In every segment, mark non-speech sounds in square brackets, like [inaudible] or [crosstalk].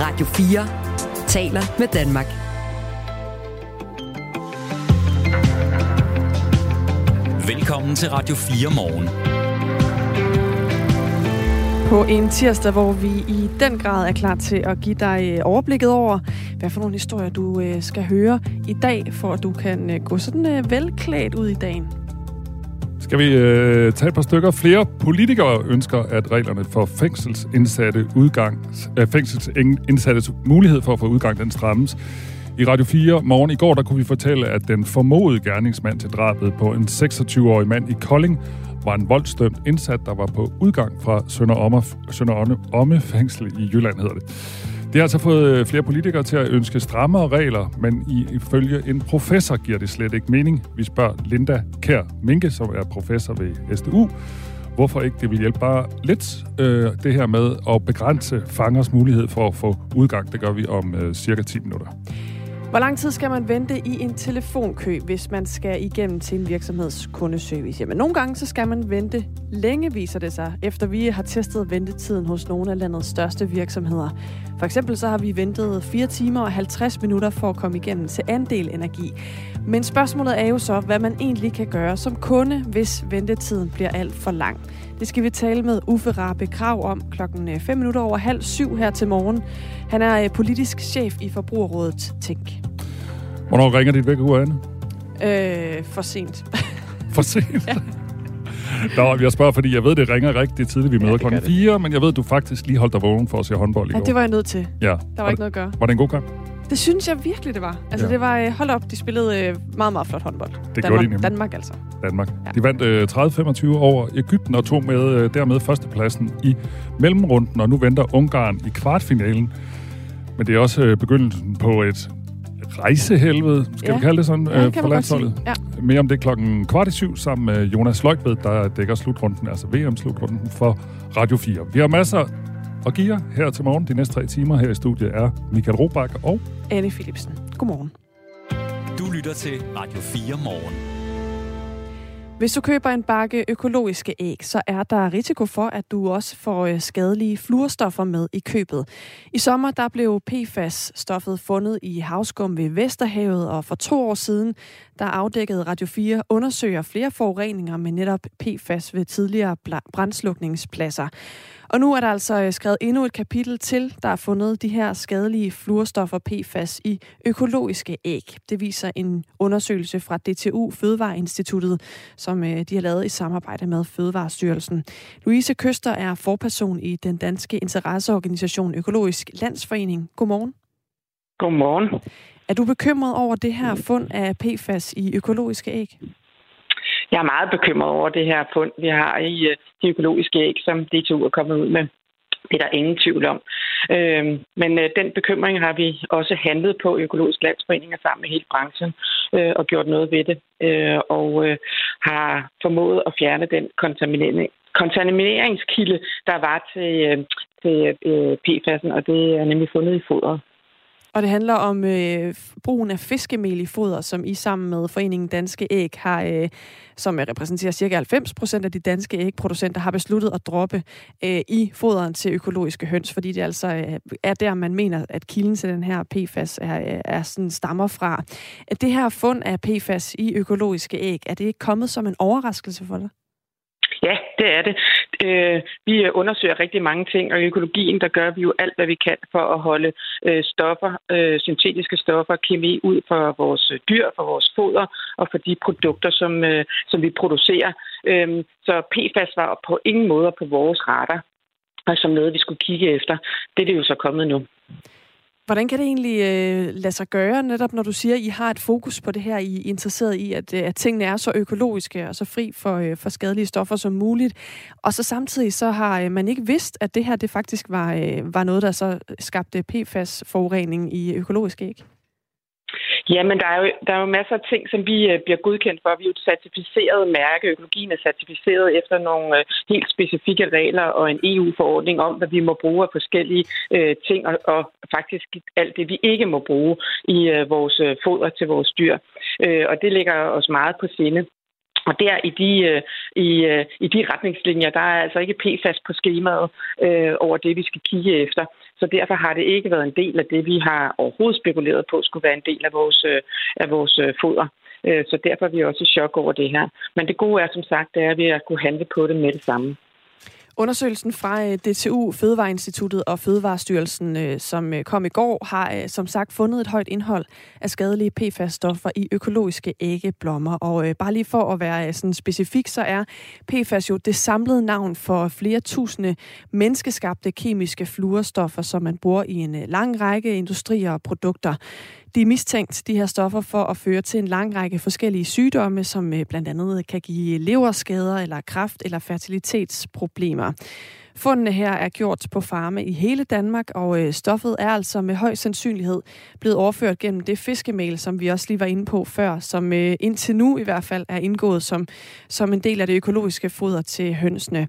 Radio 4 taler med Danmark. Velkommen til Radio 4 morgen. På en tirsdag, hvor vi i den grad er klar til at give dig øh, overblikket over, hvad for nogle historier du øh, skal høre i dag, for at du kan øh, gå sådan velklædt ud i dagen. Skal vi øh, tage et par stykker? Flere politikere ønsker, at reglerne for fængselsindsatte udgang, øh, fængselsindsattes mulighed for at få udgang, den strammes. I Radio 4 morgen i går, der kunne vi fortælle, at den formodede gerningsmand til drabet på en 26-årig mand i Kolding var en voldsdømt indsat, der var på udgang fra Sønder Omme, Sønder Omme fængsel i Jylland, hedder det. Det har altså fået øh, flere politikere til at ønske strammere regler, men ifølge en professor giver det slet ikke mening. Vi spørger Linda Kær Minke, som er professor ved SDU, hvorfor ikke det vil hjælpe bare lidt øh, det her med at begrænse fangers mulighed for at få udgang. Det gør vi om øh, cirka 10 minutter. Hvor lang tid skal man vente i en telefonkø, hvis man skal igennem til en virksomheds kundeservice? Jamen, nogle gange så skal man vente længe, viser det sig, efter vi har testet ventetiden hos nogle af landets største virksomheder. For eksempel så har vi ventet 4 timer og 50 minutter for at komme igennem til andel energi. Men spørgsmålet er jo så, hvad man egentlig kan gøre som kunde, hvis ventetiden bliver alt for lang. Det skal vi tale med Uffe Rabe Krav om klokken 5 minutter over halv syv her til morgen. Han er øh, politisk chef i Forbrugerrådet Tænk. Hvornår ringer dit vækkeur, Anne? Øh, for sent. for sent? [laughs] ja. Nå, jeg spørger, fordi jeg ved, det ringer rigtig tidligt, vi møder ja, klokken 4, men jeg ved, du faktisk lige holdt dig vågen for at se håndbold i ja, går. det var jeg nødt til. Ja. Der var, var ikke noget at gøre. Var det en god kamp? Det synes jeg virkelig, det var. Altså, ja. det var, øh, hold op, de spillede øh, meget, meget flot håndbold. Det Danmark, gjorde de nemlig. Danmark altså. Danmark. Ja. De vandt øh, 30-25 over Ægypten og tog med øh, dermed førstepladsen i mellemrunden, og nu venter Ungarn i kvartfinalen. Men det er også øh, begyndelsen på et rejsehelvede, skal ja. vi kalde det sådan, ja, øh, for landsholdet. Ja. Mere om det klokken kvart i syv, sammen med Jonas Løjtved, der dækker slutrunden, altså VM-slutrunden for Radio 4. Vi har masser give jer her til morgen. De næste tre timer her i studiet er Michael Robach og Anne Philipsen. Godmorgen. Du lytter til Radio 4 morgen. Hvis du køber en bakke økologiske æg, så er der risiko for, at du også får øh, skadelige fluorstoffer med i købet. I sommer der blev PFAS-stoffet fundet i havskum ved Vesterhavet, og for to år siden der afdækkede Radio 4 undersøger flere forureninger med netop PFAS ved tidligere brændslukningspladser. Og nu er der altså øh, skrevet endnu et kapitel til, der er fundet de her skadelige fluorstoffer PFAS i økologiske æg. Det viser en undersøgelse fra DTU Fødevareinstituttet, som øh, de har lavet i samarbejde med Fødevarestyrelsen. Louise Køster er forperson i den danske interesseorganisation Økologisk Landsforening. Godmorgen. Godmorgen. Er du bekymret over det her fund af PFAS i økologiske æg? Jeg er meget bekymret over det her fund, vi har i øh, de økologiske æg, som DTU er kommet ud med. Det er der ingen tvivl om. Øh, men øh, den bekymring har vi også handlet på i Økologisk Landsforening sammen med hele branchen øh, og gjort noget ved det. Øh, og øh, har formået at fjerne den kontaminering, kontamineringskilde, der var til, øh, til øh, PFAS'en, og det er nemlig fundet i fodret. Og det handler om øh, brugen af fiskemel i foder, som I sammen med Foreningen Danske Æg har, øh, som repræsenterer ca. 90% af de danske ægproducenter, har besluttet at droppe øh, i foderen til økologiske høns, fordi det altså øh, er der, man mener, at kilden til den her PFAS er, øh, er sådan stammer fra. At det her fund af PFAS i økologiske æg, er det ikke kommet som en overraskelse for dig? Ja, det er det. Øh, vi undersøger rigtig mange ting, og i økologien, der gør vi jo alt, hvad vi kan for at holde øh, stoffer, øh, syntetiske stoffer, kemi ud for vores dyr, for vores foder og for de produkter, som, øh, som vi producerer. Øh, så PFAS var på ingen måde på vores radar, og som noget, vi skulle kigge efter. Det er det jo så kommet nu. Hvordan kan det egentlig øh, lade sig gøre, netop når du siger, at I har et fokus på det her, I er interesseret i, at, øh, at tingene er så økologiske og så fri for, øh, for skadelige stoffer som muligt, og så samtidig så har øh, man ikke vidst, at det her det faktisk var, øh, var noget, der så skabte PFAS-forurening i økologiske æg? Jamen, der er, jo, der er jo masser af ting, som vi øh, bliver godkendt for. Vi er jo et certificeret mærke. Økologien er certificeret efter nogle øh, helt specifikke regler og en EU-forordning om, hvad vi må bruge af forskellige øh, ting, og, og faktisk alt det, vi ikke må bruge i vores foder til vores dyr. Og det ligger os meget på sinde. Og der i de, øh, i, øh, i de retningslinjer, der er altså ikke PFAS på skemaet øh, over det, vi skal kigge efter. Så derfor har det ikke været en del af det, vi har overhovedet spekuleret på, skulle være en del af vores, øh, af vores øh, foder. Øh, så derfor er vi også i chok over det her. Men det gode er som sagt, det er, at vi har kunne handle på det med det samme. Undersøgelsen fra øh, DTU, Fødevareinstituttet og Fødevarestyrelsen, øh, som øh, kom i går, har som sagt fundet et højt indhold af skadelige PFAS-stoffer i økologiske æggeblommer. Og bare lige for at være sådan specifik, så er PFAS jo det samlede navn for flere tusinde menneskeskabte kemiske fluorstoffer, som man bruger i en lang række industrier og produkter. De er mistænkt, de her stoffer, for at føre til en lang række forskellige sygdomme, som blandt andet kan give leverskader eller kræft eller fertilitetsproblemer. Fundene her er gjort på farme i hele Danmark, og øh, stoffet er altså med høj sandsynlighed blevet overført gennem det fiskemel, som vi også lige var inde på før, som øh, indtil nu i hvert fald er indgået som, som en del af det økologiske foder til hønsene.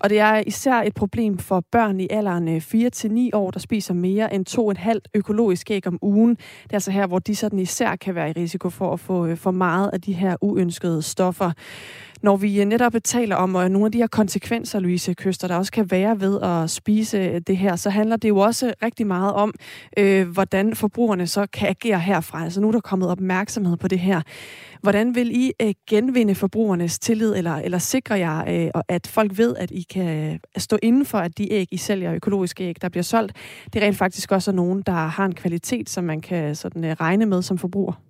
Og det er især et problem for børn i alderen øh, 4-9 år, der spiser mere end 2,5 økologisk æg om ugen. Det er altså her, hvor de sådan især kan være i risiko for at få for meget af de her uønskede stoffer. Når vi øh, netop øh, taler om og nogle af de her konsekvenser, Louise Køster, der også kan være ved at spise det her, så handler det jo også rigtig meget om, øh, hvordan forbrugerne så kan agere herfra. Altså nu er der kommet opmærksomhed på det her. Hvordan vil I øh, genvinde forbrugernes tillid, eller, eller sikre jer, øh, at folk ved, at I kan stå inden for, at de æg, I sælger, økologiske æg, der bliver solgt, det er rent faktisk også nogen, der har en kvalitet, som man kan sådan, øh, regne med som forbruger?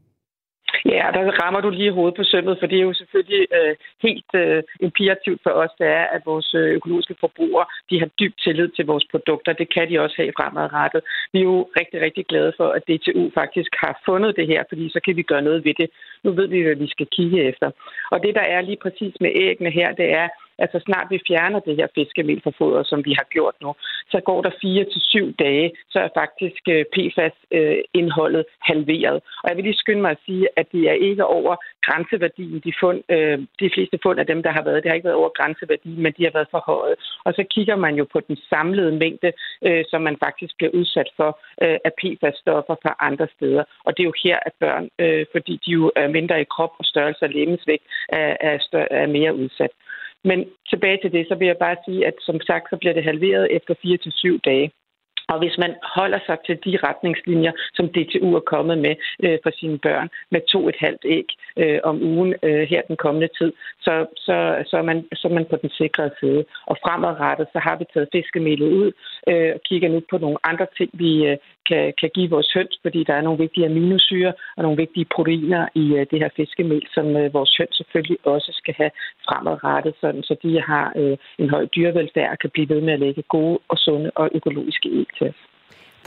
Ja, der rammer du lige hovedet på sømmet, for det er jo selvfølgelig øh, helt øh, imperativt for os, det er, at vores øh, økologiske forbrugere de har dyb tillid til vores produkter. Det kan de også have fremadrettet. Vi er jo rigtig, rigtig glade for, at DTU faktisk har fundet det her, fordi så kan vi gøre noget ved det. Nu ved vi, hvad vi skal kigge efter. Og det, der er lige præcis med æggene her, det er, at så snart vi fjerner det her fiskemel fra foder, som vi har gjort nu, så går der fire til syv dage, så er faktisk øh, PFAS-indholdet øh, halveret. Og jeg vil lige skynde mig at sige, at det er ikke over grænseværdien. De, fund, øh, de fleste fund af dem, der har været, det har ikke været over grænseværdien, men de har været for høje. Og så kigger man jo på den samlede mængde, som man faktisk bliver udsat for af PFAS-stoffer fra andre steder. Og det er jo her, at børn, fordi de jo er mindre i krop og størrelse og levensvægt, er, er, større, er mere udsat. Men tilbage til det, så vil jeg bare sige, at som sagt, så bliver det halveret efter 4 til syv dage. Og hvis man holder sig til de retningslinjer, som DTU er kommet med øh, for sine børn, med to et halvt æg øh, om ugen øh, her den kommende tid, så, så, så, er man, så er man på den sikre side. Og fremadrettet, så har vi taget fiskemælet ud øh, og kigger nu på nogle andre ting, vi øh, kan, kan give vores høns, fordi der er nogle vigtige aminosyre og nogle vigtige proteiner i øh, det her fiskemel, som øh, vores høns selvfølgelig også skal have fremadrettet, sådan, så de har øh, en høj dyrevelfærd og kan blive ved med at lægge gode og sunde og økologiske æg til os.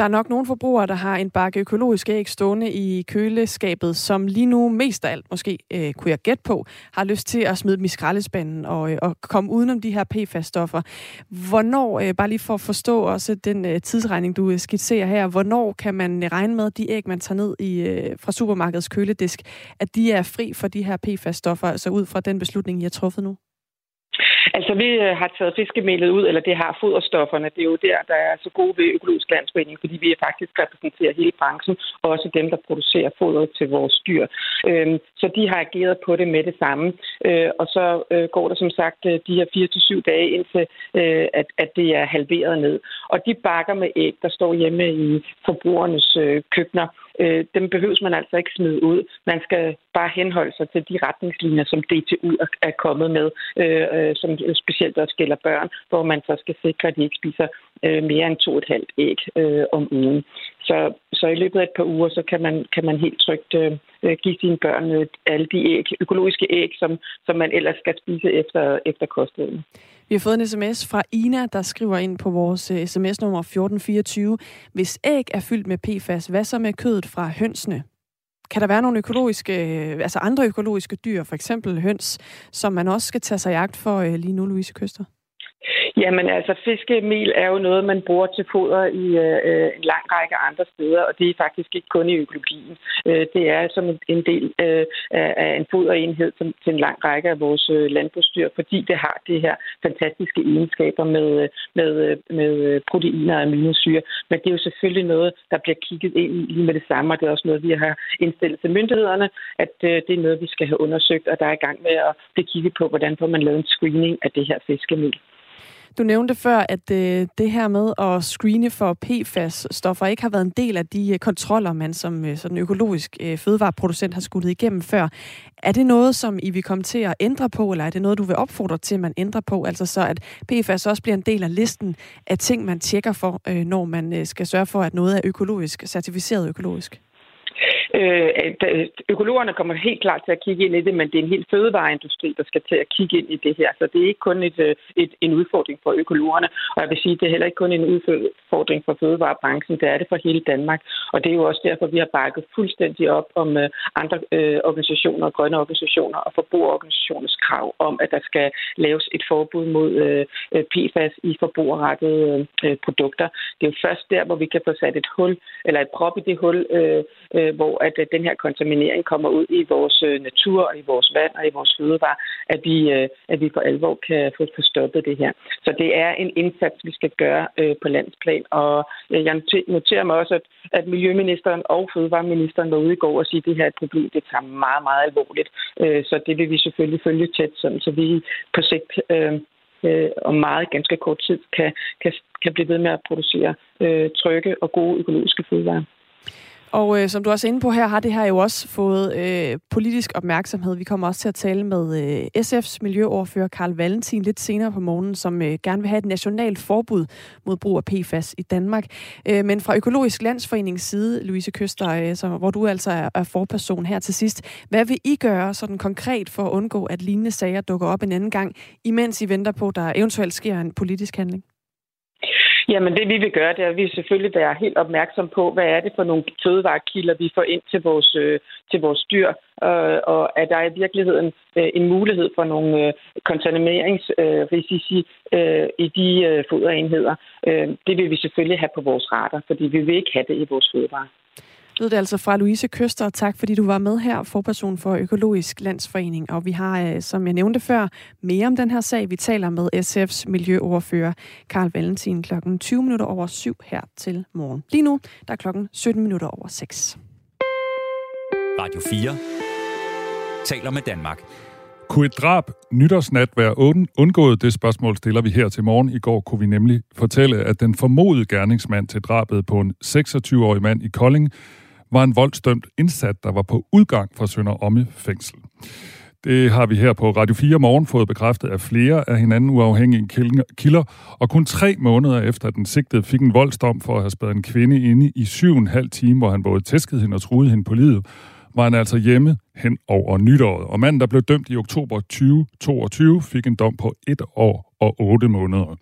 Der er nok nogle forbrugere, der har en bakke økologiske æg stående i køleskabet, som lige nu mest af alt, måske øh, kunne jeg gætte på, har lyst til at smide dem i skraldespanden og, øh, og komme udenom de her PFAS-stoffer. Hvornår, øh, bare lige for at forstå også den øh, tidsregning, du øh, skitserer her, hvornår kan man øh, regne med, at de æg, man tager ned i, øh, fra supermarkedets køledisk, at de er fri for de her PFAS-stoffer, altså ud fra den beslutning, I har truffet nu? Altså, vi øh, har taget fiskemelet ud, eller det har foderstofferne. Det er jo der, der er så gode ved Økologisk Landsforening, fordi vi faktisk repræsenterer hele branchen, og også dem, der producerer foder til vores dyr. Øhm, så de har ageret på det med det samme. Øh, og så øh, går der som sagt de her 4-7 dage, indtil at, at det er halveret ned. Og de bakker med æg, der står hjemme i forbrugernes køkkener, øh, dem behøves man altså ikke smide ud. Man skal bare henholde sig til de retningslinjer, som DTU er kommet med, øh, øh, som specielt også gælder børn, hvor man så skal sikre, at de ikke spiser øh, mere end to et halvt æg øh, om ugen. Så, så i løbet af et par uger, så kan man, kan man helt trygt øh, øh give sine børn øh, alle de æg, økologiske æg, som, som man ellers skal spise efter, efter kostheden. Vi har fået en sms fra Ina, der skriver ind på vores øh, sms-nummer 1424. Hvis æg er fyldt med PFAS, hvad så med kødet fra hønsene? Kan der være nogle økologiske, øh, altså andre økologiske dyr, for eksempel høns, som man også skal tage sig jagt for øh, lige nu, Louise Køster? Jamen altså, fiskemel er jo noget, man bruger til foder i øh, en lang række andre steder, og det er faktisk ikke kun i økologien. Øh, det er som en del øh, af en foderenhed til, til en lang række af vores øh, landbrugsdyr, fordi det har det her fantastiske egenskaber med, øh, med, øh, med øh, proteiner og aminosyre. Men det er jo selvfølgelig noget, der bliver kigget ind i lige med det samme, og det er også noget, vi har indstillet til myndighederne, at øh, det er noget, vi skal have undersøgt, og der er i gang med at blive kigget på, hvordan får man lavet en screening af det her fiskemel. Du nævnte før, at øh, det her med at screene for PFAS-stoffer ikke har været en del af de øh, kontroller, man som øh, sådan økologisk øh, fødevareproducent har skudt igennem før. Er det noget, som I vil komme til at ændre på, eller er det noget, du vil opfordre til, at man ændrer på? Altså så, at PFAS også bliver en del af listen af ting, man tjekker for, øh, når man øh, skal sørge for, at noget er økologisk, certificeret økologisk? Øh, øh, økologerne kommer helt klart til at kigge ind i det, men det er en helt fødevareindustri, der skal til at kigge ind i det her. Så det er ikke kun et, øh, et, en udfordring for økologerne, og jeg vil sige, det er heller ikke kun en udfordring for fødevarebranchen, det er det for hele Danmark. Og det er jo også derfor, vi har bakket fuldstændig op om øh, andre organisationer, grønne organisationer og forbrugerorganisationers krav om, at der skal laves et forbud mod PFAS i forbrugerrettede produkter. Det er jo først der, hvor vi kan få sat et hul, eller et prop i det hul, uh, hvor at øh, den her kontaminering kommer ud i vores øh, natur og i vores vand og i vores fødevare, at vi, øh, at vi for alvor kan få forstoppet det her. Så det er en indsats, vi skal gøre på landsplan, og jeg noterer mig også, at, at Miljøministeren og Fødevareministeren var ude i går og sige, at det her er et problem, det tager meget, meget alvorligt. Så det vil vi selvfølgelig følge tæt, sådan, så vi på sigt øh, om meget ganske kort tid kan, kan, kan blive ved med at producere øh, trygge og gode økologiske fødevarer. Og øh, som du også er inde på her, har det her jo også fået øh, politisk opmærksomhed. Vi kommer også til at tale med øh, SF's miljøordfører Karl Valentin lidt senere på morgenen, som øh, gerne vil have et nationalt forbud mod brug af PFAS i Danmark. Øh, men fra Økologisk Landsforenings side, Louise Køster, øh, som, hvor du altså er, er forperson her til sidst, hvad vil I gøre sådan konkret for at undgå, at lignende sager dukker op en anden gang, imens I venter på, at der eventuelt sker en politisk handling? Jamen det vi vil gøre, det er, at vi selvfølgelig være helt opmærksom på, hvad er det for nogle fødevarekilder, vi får ind til vores, øh, til vores dyr, øh, og er der i virkeligheden øh, en mulighed for nogle øh, kontamineringsrisici øh, i de øh, foderenheder. Øh, det vil vi selvfølgelig have på vores radar, fordi vi vil ikke have det i vores fødevarer lød det altså fra Louise Køster. Tak fordi du var med her, forperson for Økologisk Landsforening. Og vi har, øh, som jeg nævnte før, mere om den her sag. Vi taler med SF's miljøoverfører Karl Valentin klokken 20 minutter over syv her til morgen. Lige nu, der er klokken 17 minutter over 6. Radio 4 taler med Danmark. Kunne et drab nytårsnat være undgået? Det spørgsmål stiller vi her til morgen. I går kunne vi nemlig fortælle, at den formodede gerningsmand til drabet på en 26-årig mand i Kolding var en voldsdømt indsat, der var på udgang fra Sønder Omme fængsel. Det har vi her på Radio 4 morgen fået bekræftet af flere af hinanden uafhængige kilder, og kun tre måneder efter, at den sigtede fik en voldsdom for at have spadet en kvinde inde i syv og en halv time, hvor han både tæskede hende og truede hende på livet, var han altså hjemme hen over nytåret. Og manden, der blev dømt i oktober 2022, fik en dom på et år og otte måneder.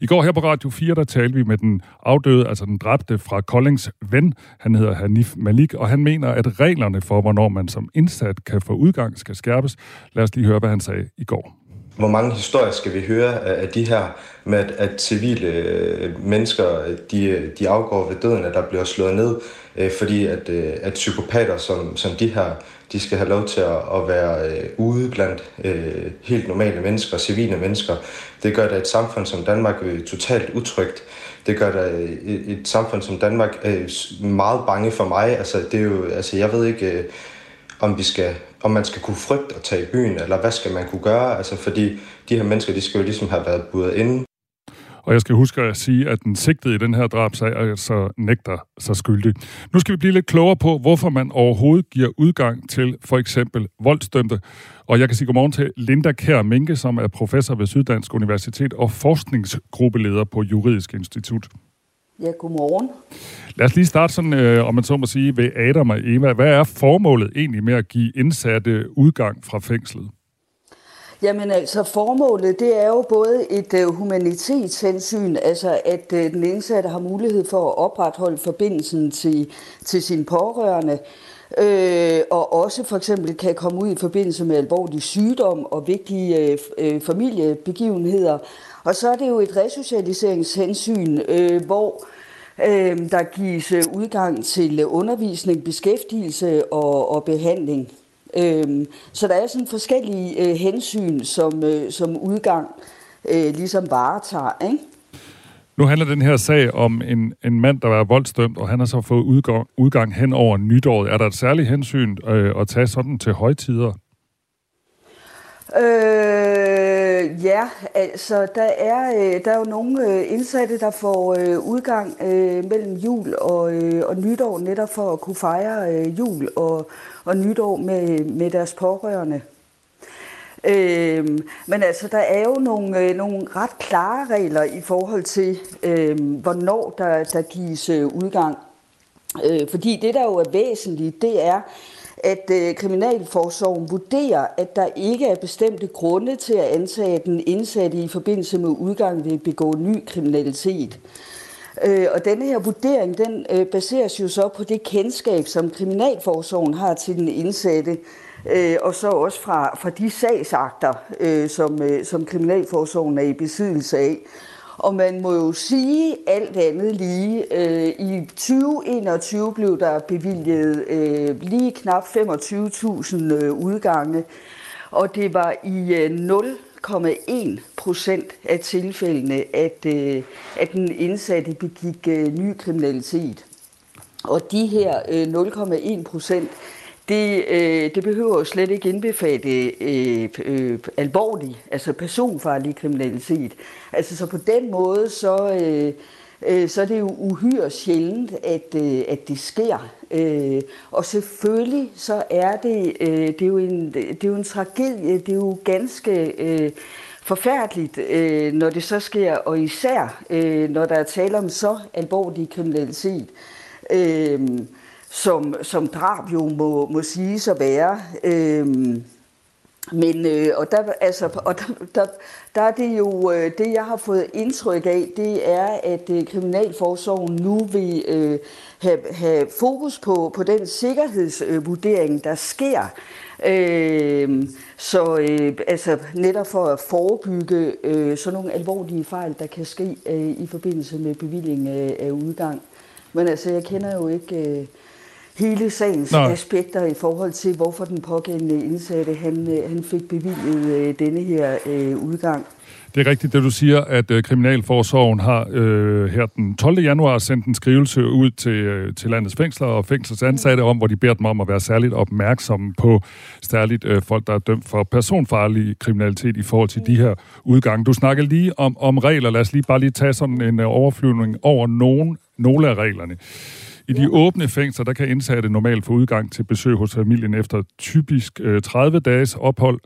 I går her på Radio 4, der talte vi med den afdøde, altså den dræbte fra Koldings ven. Han hedder Hanif Malik, og han mener, at reglerne for, hvornår man som indsat kan få udgang, skal skærpes. Lad os lige høre, hvad han sagde i går. Hvor mange historier skal vi høre af de her med, at civile øh, mennesker de, de afgår ved døden, at der bliver slået ned, øh, fordi at, øh, at psykopater som, som de her, de skal have lov til at, at være øh, ude blandt øh, helt normale mennesker, civile mennesker. Det gør da et samfund som Danmark øh, totalt utrygt. Det gør da øh, et, et samfund som Danmark øh, meget bange for mig. Altså, det er jo, altså, jeg ved ikke, øh, om vi skal om man skal kunne frygte at tage i byen, eller hvad skal man kunne gøre, altså fordi de her mennesker, de skal jo ligesom have været budet inde. Og jeg skal huske at sige, at den sigtede i den her drabsag altså nægter sig skyldig. Nu skal vi blive lidt klogere på, hvorfor man overhovedet giver udgang til for eksempel voldsdømte. Og jeg kan sige godmorgen til Linda Kær Minke, som er professor ved Syddansk Universitet og forskningsgruppeleder på Juridisk Institut. Ja, godmorgen. Lad os lige starte sådan, øh, om man så må sige, ved Adam og Eva. Hvad er formålet egentlig med at give indsatte udgang fra fængslet? Jamen altså, formålet det er jo både et uh, humanitetshensyn, altså at uh, den indsatte har mulighed for at opretholde forbindelsen til, til sin pårørende, øh, og også for eksempel kan komme ud i forbindelse med alvorlig sygdom og vigtige øh, familiebegivenheder, og så er det jo et resocialiseringshensyn, øh, hvor øh, der gives øh, udgang til undervisning, beskæftigelse og, og behandling. Øh, så der er sådan forskellige øh, hensyn, som, øh, som udgang øh, ligesom varetager, ikke? Nu handler den her sag om en, en mand, der var voldsdømt, og han har så fået udgang, udgang hen over nytåret. Er der et særligt hensyn øh, at tage sådan til højtider? Øh, ja, altså der er, øh, der er jo nogle øh, indsatte, der får øh, udgang øh, mellem jul og, øh, og nytår, netop for at kunne fejre øh, jul og, og nytår med, med deres pårørende. Øh, men altså, der er jo nogle, øh, nogle ret klare regler i forhold til, øh, hvornår der, der gives øh, udgang. Øh, fordi det, der jo er væsentligt, det er, at øh, Kriminalforsorgen vurderer, at der ikke er bestemte grunde til at antage, at den indsatte i forbindelse med udgang vil begå ny kriminalitet. Øh, og denne her vurdering, den øh, baseres jo så på det kendskab, som Kriminalforsorgen har til den indsatte, øh, og så også fra, fra de sagsakter, øh, som, øh, som Kriminalforsorgen er i besiddelse af. Og man må jo sige alt andet lige. Øh, I 2021 blev der bevilget øh, lige knap 25.000 øh, udgange, og det var i øh, 0,1 procent af tilfældene, at, øh, at den indsatte begik øh, ny kriminalitet. Og de her øh, 0,1 procent, det, øh, det behøver jo slet ikke indbefatte øh, øh, alvorlig, altså personfarlig kriminalitet. Altså så på den måde, så, øh, øh, så er det jo uhyre sjældent, at, øh, at det sker. Øh, og selvfølgelig så er det, øh, det, er jo en, det er jo en tragedie, det er jo ganske... Øh, forfærdeligt, øh, når det så sker, og især øh, når der er tale om så alvorlig kriminalitet. Øh, som, som drab jo må, må siges at være. Øhm, men øh, og der, altså, og der, der, der er det jo øh, det, jeg har fået indtryk af, det er, at øh, Kriminalforsorgen nu vil øh, have, have fokus på, på den sikkerhedsvurdering, der sker. Øh, så øh, altså netop for at forebygge øh, sådan nogle alvorlige fejl, der kan ske øh, i forbindelse med bevilling af, af udgang. Men altså, jeg kender jo ikke... Øh, hele sagens Nej. aspekter i forhold til, hvorfor den pågældende indsatte han, øh, han fik bevilget øh, denne her øh, udgang. Det er rigtigt, det du siger, at øh, Kriminalforsorgen har øh, her den 12. januar sendt en skrivelse ud til, øh, til landets fængsler og fængselsansatte om, hvor de beder dem om at være særligt opmærksomme på særligt øh, folk, der er dømt for personfarlig kriminalitet i forhold til de her udgange. Du snakker lige om, om regler. Lad os lige bare lige tage sådan en øh, overflyvning over nogen, nogle af reglerne. I de åbne fængsler, der kan indsatte normalt få udgang til besøg hos familien efter typisk øh, 30 dages ophold.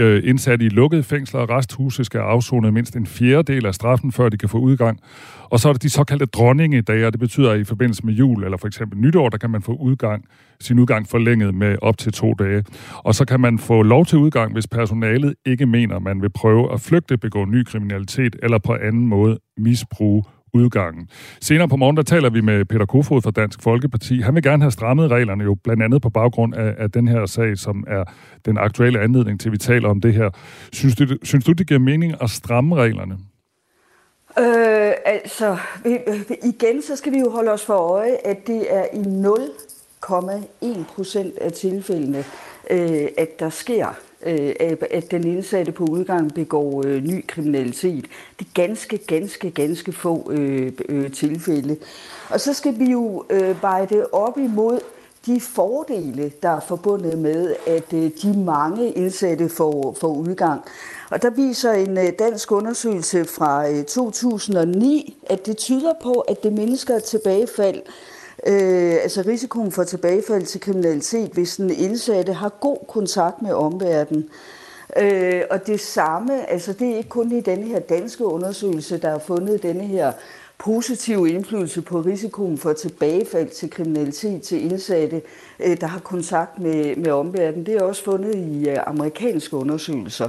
Øh, indsatte i lukkede fængsler og resthuse skal afzone mindst en fjerdedel af straffen, før de kan få udgang. Og så er der de såkaldte dronningedage, og det betyder, at i forbindelse med jul eller for eksempel nytår, der kan man få udgang, sin udgang forlænget med op til to dage. Og så kan man få lov til udgang, hvis personalet ikke mener, man vil prøve at flygte, begå ny kriminalitet eller på anden måde misbruge udgangen. Senere på morgen, der taler vi med Peter Kofod fra Dansk Folkeparti. Han vil gerne have strammet reglerne jo blandt andet på baggrund af, af den her sag, som er den aktuelle anledning til, at vi taler om det her. Synes du, synes du det giver mening at stramme reglerne? Øh, altså, øh, igen så skal vi jo holde os for øje, at det er i 0,1 procent af tilfældene, øh, at der sker Øh, at den indsatte på udgang begår øh, ny kriminalitet. Det er ganske, ganske, ganske få øh, øh, tilfælde. Og så skal vi jo øh, veje det op imod de fordele, der er forbundet med, at de mange indsatte får, får udgang. Og der viser en dansk undersøgelse fra 2009, at det tyder på, at det mennesker tilbagefald øh, altså risikoen for tilbagefald til kriminalitet, hvis den indsatte har god kontakt med omverdenen. Øh, og det samme, altså det er ikke kun i denne her danske undersøgelse, der har fundet denne her positiv indflydelse på risikoen for tilbagefald til kriminalitet til indsatte, øh, der har kontakt med, med omverdenen. Det er også fundet i øh, amerikanske undersøgelser.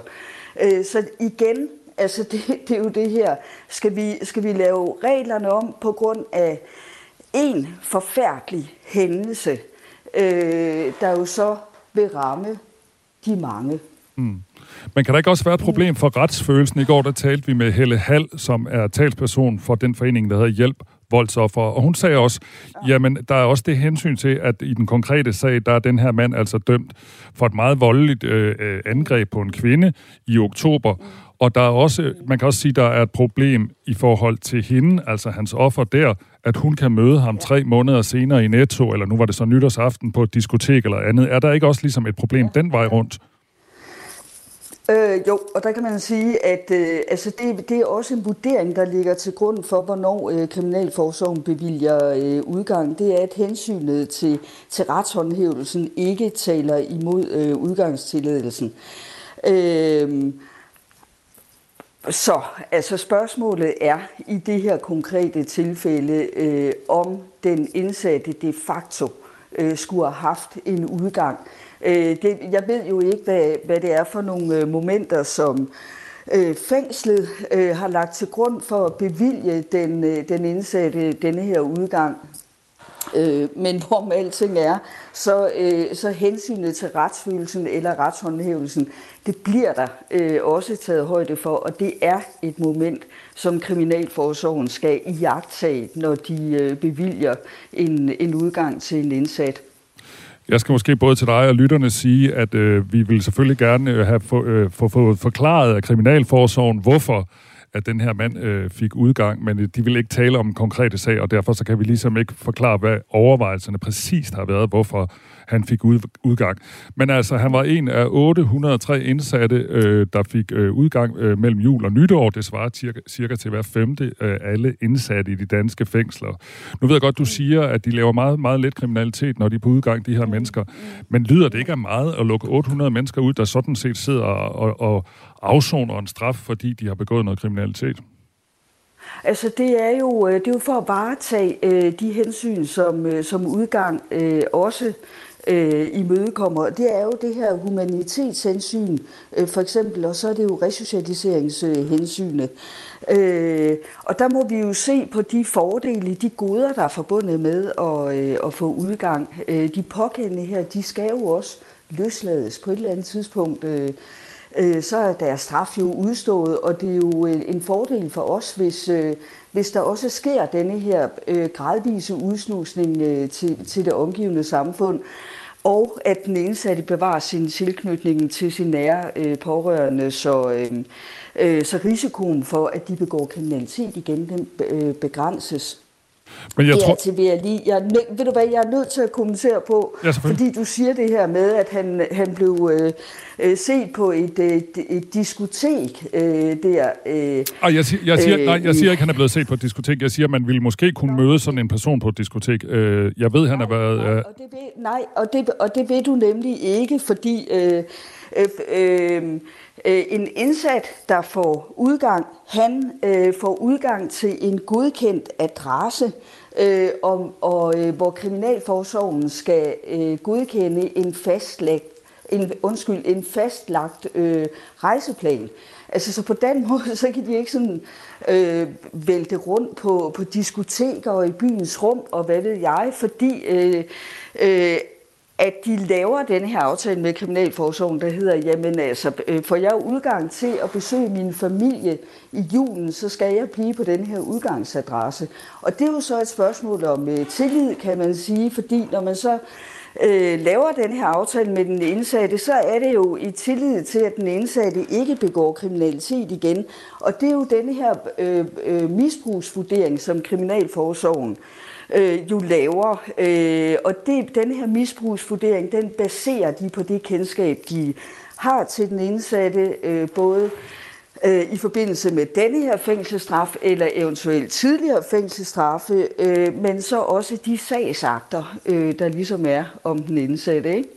Øh, så igen, altså det, det er jo det her, skal vi, skal vi lave reglerne om på grund af en forfærdelig hændelse, øh, der jo så vil ramme de mange. Mm. Men kan der ikke også være et problem for retsfølelsen? I går der talte vi med Helle Hall, som er talsperson for den forening, der hedder Hjælp voldsoffer. Og hun sagde også, jamen der er også det hensyn til, at i den konkrete sag, der er den her mand altså dømt for et meget voldeligt øh, øh angreb på en kvinde i oktober. Og der er også, man kan også sige, der er et problem i forhold til hende, altså hans offer der, at hun kan møde ham tre måneder senere i Netto, eller nu var det så nytårsaften på et diskotek eller andet. Er der ikke også ligesom et problem den vej rundt? Øh, jo, og der kan man sige, at øh, altså det, det er også en vurdering, der ligger til grund for, hvornår øh, Kriminalforsorgen bevilger øh, udgang. Det er, at hensynet til, til retshåndhævelsen ikke taler imod øh, udgangstilladelsen. Øh, så altså spørgsmålet er i det her konkrete tilfælde, øh, om den indsatte de facto øh, skulle have haft en udgang. Øh, det, jeg ved jo ikke, hvad, hvad det er for nogle øh, momenter, som øh, fængslet øh, har lagt til grund for at bevilge den, øh, den indsatte denne her udgang. Øh, men [laughs] hvor alting er, så, øh, så hensynet til retsfølelsen eller retshåndhævelsen, det bliver der øh, også taget højde for, og det er et moment, som Kriminalforsorgen skal iagtage, når de øh, bevilger en, en udgang til en indsat. Jeg skal måske både til dig og lytterne sige, at øh, vi vil selvfølgelig gerne øh, have få, øh, få, få forklaret af Kriminalforsorgen, hvorfor at den her mand øh, fik udgang, men øh, de vil ikke tale om en konkrete sag, og derfor så kan vi ligesom ikke forklare, hvad overvejelserne præcist har været, hvorfor han fik ud, udgang. Men altså, han var en af 803 indsatte, øh, der fik øh, udgang øh, mellem jul og nytår. Det svarer cirka, cirka til hver femte af alle indsatte i de danske fængsler. Nu ved jeg godt, du siger, at de laver meget, meget let kriminalitet, når de er på udgang, de her mennesker. Men lyder det ikke af meget at lukke 800 mennesker ud, der sådan set sidder og, og afsoner en straf, fordi de har begået noget kriminalitet? Altså det er jo, øh, det er jo for at varetage øh, de hensyn, som, øh, som udgang øh, også øh, imødekommer. Det er jo det her humanitetshensyn, øh, for eksempel, og så er det jo resocialiseringshensynet. Øh, og der må vi jo se på de fordele, de goder, der er forbundet med at, øh, at få udgang. Øh, de pågældende her, de skal jo også løslades på et eller andet tidspunkt. Øh, øh, så er deres straf jo udstået, og det er jo øh, en fordel for os, hvis, øh, hvis der også sker denne her øh, gradvise udslusning øh, til, til det omgivende samfund, og at den indsatte bevarer sin tilknytning til sin nære øh, pårørende, så, øh, øh, så risikoen for, at de begår kriminalitet igen, den øh, begrænses. Men jeg tror... til jeg lige, jeg, ved du hvad, jeg er nødt til at kommentere på, ja, fordi du siger det her med, at han, han blev øh, øh set på et, et, et diskotek øh, der. Øh, Ej, jeg, siger, jeg, siger, øh, nej, jeg siger ikke, at han er blevet set på et diskotek. Jeg siger, at man ville måske kunne nej. møde sådan en person på et diskotek. Øh, jeg ved, han har været... Nej, og det ved, nej og, det, og det ved du nemlig ikke, fordi... Øh, Øh, øh, øh, en indsat, der får udgang, han øh, får udgang til en godkendt adresse, øh, om, og øh, hvor Kriminalforsorgen skal øh, godkende en fastlagt en, undskyld, en fastlagt øh, rejseplan. Altså, så på den [laughs] måde, så kan de ikke sådan øh, vælte rundt på, på diskoteker og i byens rum, og hvad ved jeg, fordi øh, øh, at de laver den her aftale med Kriminalforsorgen, der hedder, jamen altså, øh, får jeg udgang til at besøge min familie i julen, så skal jeg blive på den her udgangsadresse. Og det er jo så et spørgsmål om øh, tillid, kan man sige, fordi når man så øh, laver den her aftale med den indsatte, så er det jo i tillid til, at den indsatte ikke begår kriminalitet igen. Og det er jo den her øh, øh, misbrugsvurdering, som Kriminalforsorgen øh, øh, jo lavere. Øh, og det, den her misbrugsvurdering, den baserer de på det kendskab, de har til den indsatte, øh, både øh, i forbindelse med denne her fængselsstraf, eller eventuelt tidligere fængselsstraffe, øh, men så også de sagsakter, øh, der ligesom er om den indsatte. Ikke?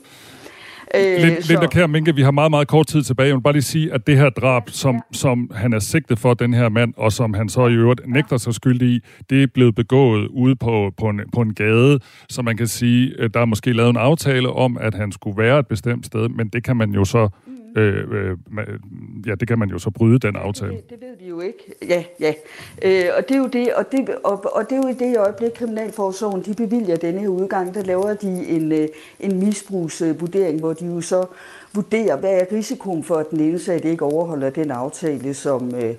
Øh, Linda Kjær Minke, vi har meget, meget kort tid tilbage. Jeg vil bare lige sige, at det her drab, som, ja. som han er sigtet for, den her mand, og som han så i øvrigt nægter sig skyldig i, det er blevet begået ude på, på, en, på en gade, så man kan sige, der er måske lavet en aftale om, at han skulle være et bestemt sted, men det kan man jo så Øh, øh, ja, det kan man jo så bryde den aftale. Det, det ved vi jo ikke. Ja, ja. Øh, og det er jo det, og det, og, og det er jo i det øjeblik, Kriminalforsorgen de bevilger denne her udgang, der laver de en, øh, en misbrugsvurdering, hvor de jo så vurderer, hvad er risikoen for, at den indsatte ikke overholder den aftale, som, øh,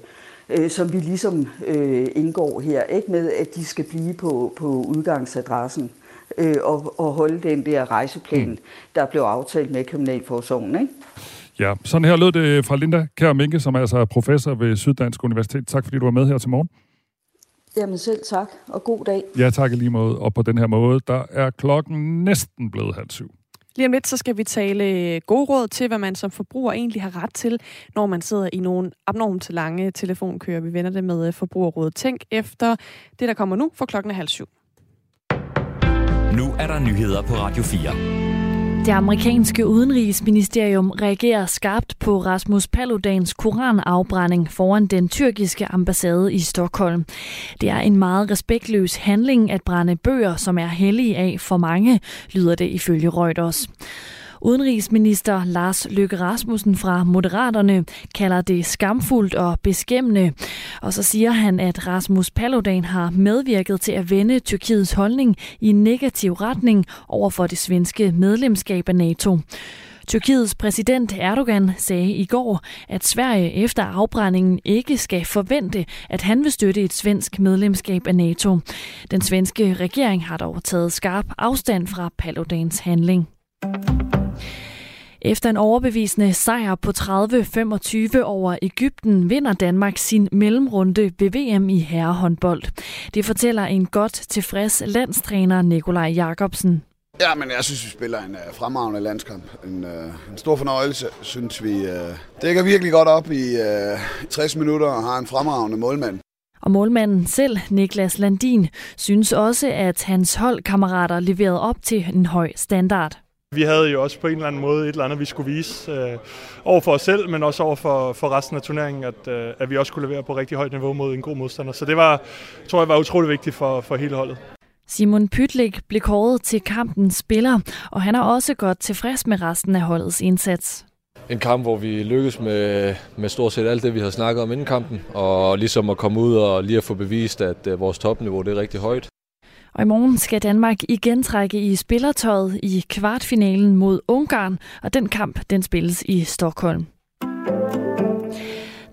øh, som vi ligesom øh, indgår her, ikke med at de skal blive på, på udgangsadressen øh, og, og holde den der rejseplan, mm. der blev aftalt med Kriminalforsorgen. Ikke? Ja, sådan her lød det fra Linda Kær Minke, som er altså professor ved Syddansk Universitet. Tak fordi du var med her til morgen. Jamen selv tak, og god dag. Ja, tak i lige måde. Og på den her måde, der er klokken næsten blevet halv syv. Lige om lidt, så skal vi tale gode råd til, hvad man som forbruger egentlig har ret til, når man sidder i nogle abnormt lange telefonkører. Vi vender det med Forbrugerrådet Tænk efter det, der kommer nu for klokken halv syv. Nu er der nyheder på Radio 4. Det amerikanske udenrigsministerium reagerer skarpt på Rasmus Paludans koranafbrænding foran den tyrkiske ambassade i Stockholm. Det er en meget respektløs handling at brænde bøger, som er hellige af for mange, lyder det ifølge Reuters. Udenrigsminister Lars Løkke Rasmussen fra Moderaterne kalder det skamfuldt og beskæmmende. Og så siger han, at Rasmus Paludan har medvirket til at vende Tyrkiets holdning i en negativ retning over for det svenske medlemskab af NATO. Tyrkiets præsident Erdogan sagde i går, at Sverige efter afbrændingen ikke skal forvente, at han vil støtte et svensk medlemskab af NATO. Den svenske regering har dog taget skarp afstand fra Paludans handling. Efter en overbevisende sejr på 30-25 over Ægypten vinder Danmark sin mellemrunde ved VM i herrehåndbold. Det fortæller en godt tilfreds landstræner Nikolaj Jakobsen. Ja, men jeg synes, vi spiller en uh, fremragende landskamp. En, uh, en stor fornøjelse, synes vi. Uh, dækker virkelig godt op i uh, 60 minutter og har en fremragende målmand. Og målmanden selv, Niklas Landin, synes også, at hans holdkammerater leverede op til en høj standard. Vi havde jo også på en eller anden måde et eller andet, vi skulle vise øh, over for os selv, men også over for, for resten af turneringen, at, øh, at vi også kunne levere på rigtig højt niveau mod en god modstander. Så det var, tror jeg, var utrolig vigtigt for, for hele holdet. Simon Pytlik blev kåret til kampens spiller, og han er også godt tilfreds med resten af holdets indsats. En kamp, hvor vi lykkedes med, med stort set alt det, vi havde snakket om inden kampen, og ligesom at komme ud og lige at få bevist, at øh, vores topniveau det er rigtig højt. Og i morgen skal Danmark igen trække i spillertøjet i kvartfinalen mod Ungarn, og den kamp den spilles i Stockholm.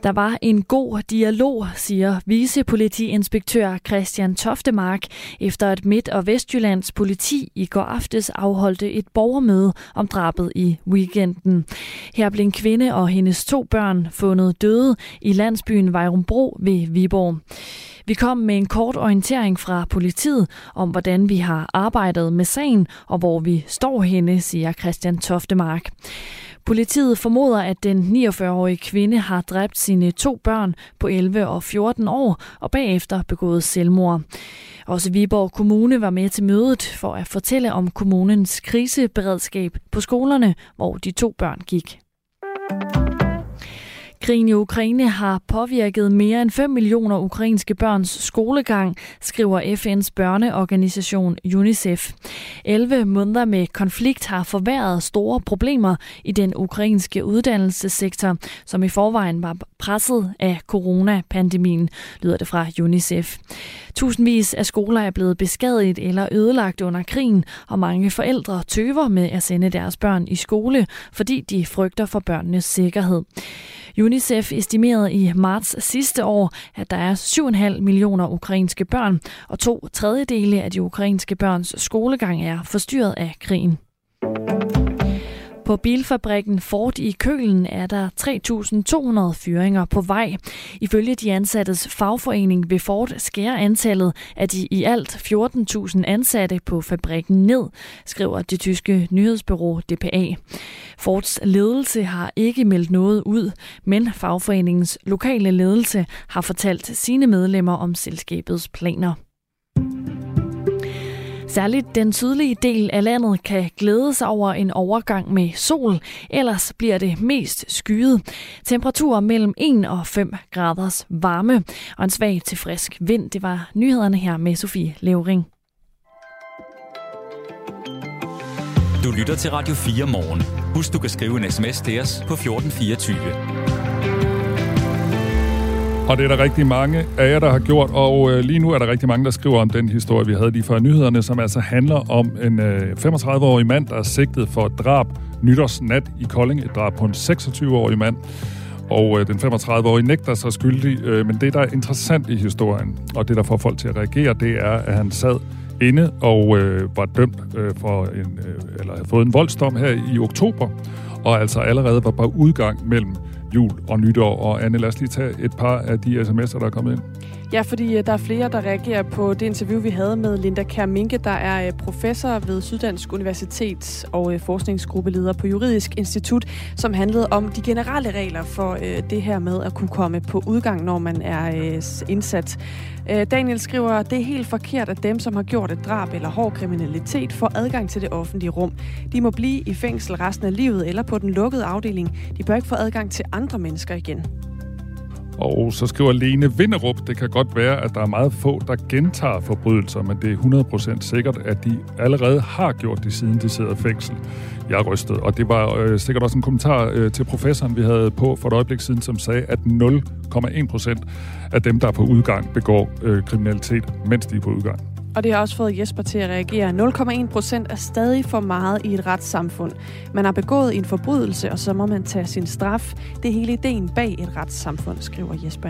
Der var en god dialog, siger vicepolitiinspektør Christian Toftemark, efter at Midt- og Vestjyllands politi i går aftes afholdte et borgermøde om drabet i weekenden. Her blev en kvinde og hendes to børn fundet døde i landsbyen Vejrumbro ved Viborg. Vi kom med en kort orientering fra politiet om, hvordan vi har arbejdet med sagen og hvor vi står henne, siger Christian Toftemark. Politiet formoder, at den 49-årige kvinde har dræbt sine to børn på 11 og 14 år og bagefter begået selvmord. Også Viborg Kommune var med til mødet for at fortælle om kommunens kriseberedskab på skolerne, hvor de to børn gik. Krigen i Ukraine har påvirket mere end 5 millioner ukrainske børns skolegang, skriver FN's børneorganisation UNICEF. 11 måneder med konflikt har forværret store problemer i den ukrainske uddannelsessektor, som i forvejen var presset af coronapandemien, lyder det fra UNICEF. Tusindvis af skoler er blevet beskadiget eller ødelagt under krigen, og mange forældre tøver med at sende deres børn i skole, fordi de frygter for børnenes sikkerhed. UNICEF estimerede i marts sidste år, at der er 7,5 millioner ukrainske børn, og to tredjedele af de ukrainske børns skolegang er forstyrret af krigen. På bilfabrikken Ford i Kølen er der 3.200 fyringer på vej. Ifølge de ansattes fagforening vil Ford skære antallet af de i alt 14.000 ansatte på fabrikken ned, skriver det tyske nyhedsbureau DPA. Fords ledelse har ikke meldt noget ud, men fagforeningens lokale ledelse har fortalt sine medlemmer om selskabets planer. Særligt den sydlige del af landet kan glæde sig over en overgang med sol, ellers bliver det mest skyet. Temperaturer mellem 1 og 5 graders varme og en svag til frisk vind. Det var nyhederne her med Sofie Levering. Du lytter til Radio 4 morgen. Husk, du kan skrive en sms til os på 1424. Og det er der rigtig mange af jer, der har gjort, og øh, lige nu er der rigtig mange, der skriver om den historie, vi havde lige før nyhederne, som altså handler om en øh, 35-årig mand, der er sigtet for drab nytårsnat i Kolding, et drab på en 26-årig mand. Og øh, den 35-årige nægter sig skyldig, øh, men det, der er interessant i historien, og det, der får folk til at reagere, det er, at han sad inde og øh, var dømt øh, for en, øh, eller havde fået en voldsdom her i oktober, og altså allerede var på udgang mellem jul og nytår. Og Anne, lad os lige tage et par af de sms'er, der er kommet ind. Ja, fordi øh, der er flere, der reagerer på det interview, vi havde med Linda Kerminke, der er øh, professor ved Syddansk Universitet og øh, forskningsgruppeleder på Juridisk Institut, som handlede om de generelle regler for det her med at kunne komme på udgang, når man er indsat. Daniel skriver, det er helt forkert, at dem, som har gjort et drab eller hård kriminalitet, får adgang til det offentlige rum. De må blive i fængsel resten af livet eller på den lukkede afdeling. De bør ikke få adgang til andre mennesker igen. Og så skriver Lene Vinderup, det kan godt være, at der er meget få, der gentager forbrydelser, men det er 100% sikkert, at de allerede har gjort det, siden de sidder i fængsel. Jeg rystede, Og det var øh, sikkert også en kommentar øh, til professoren, vi havde på for et øjeblik siden, som sagde, at 0,1% af dem, der er på udgang, begår øh, kriminalitet, mens de er på udgang. Og det har også fået Jesper til at reagere. 0,1 procent er stadig for meget i et retssamfund. Man har begået en forbrydelse, og så må man tage sin straf. Det er hele ideen bag et retssamfund, skriver Jesper.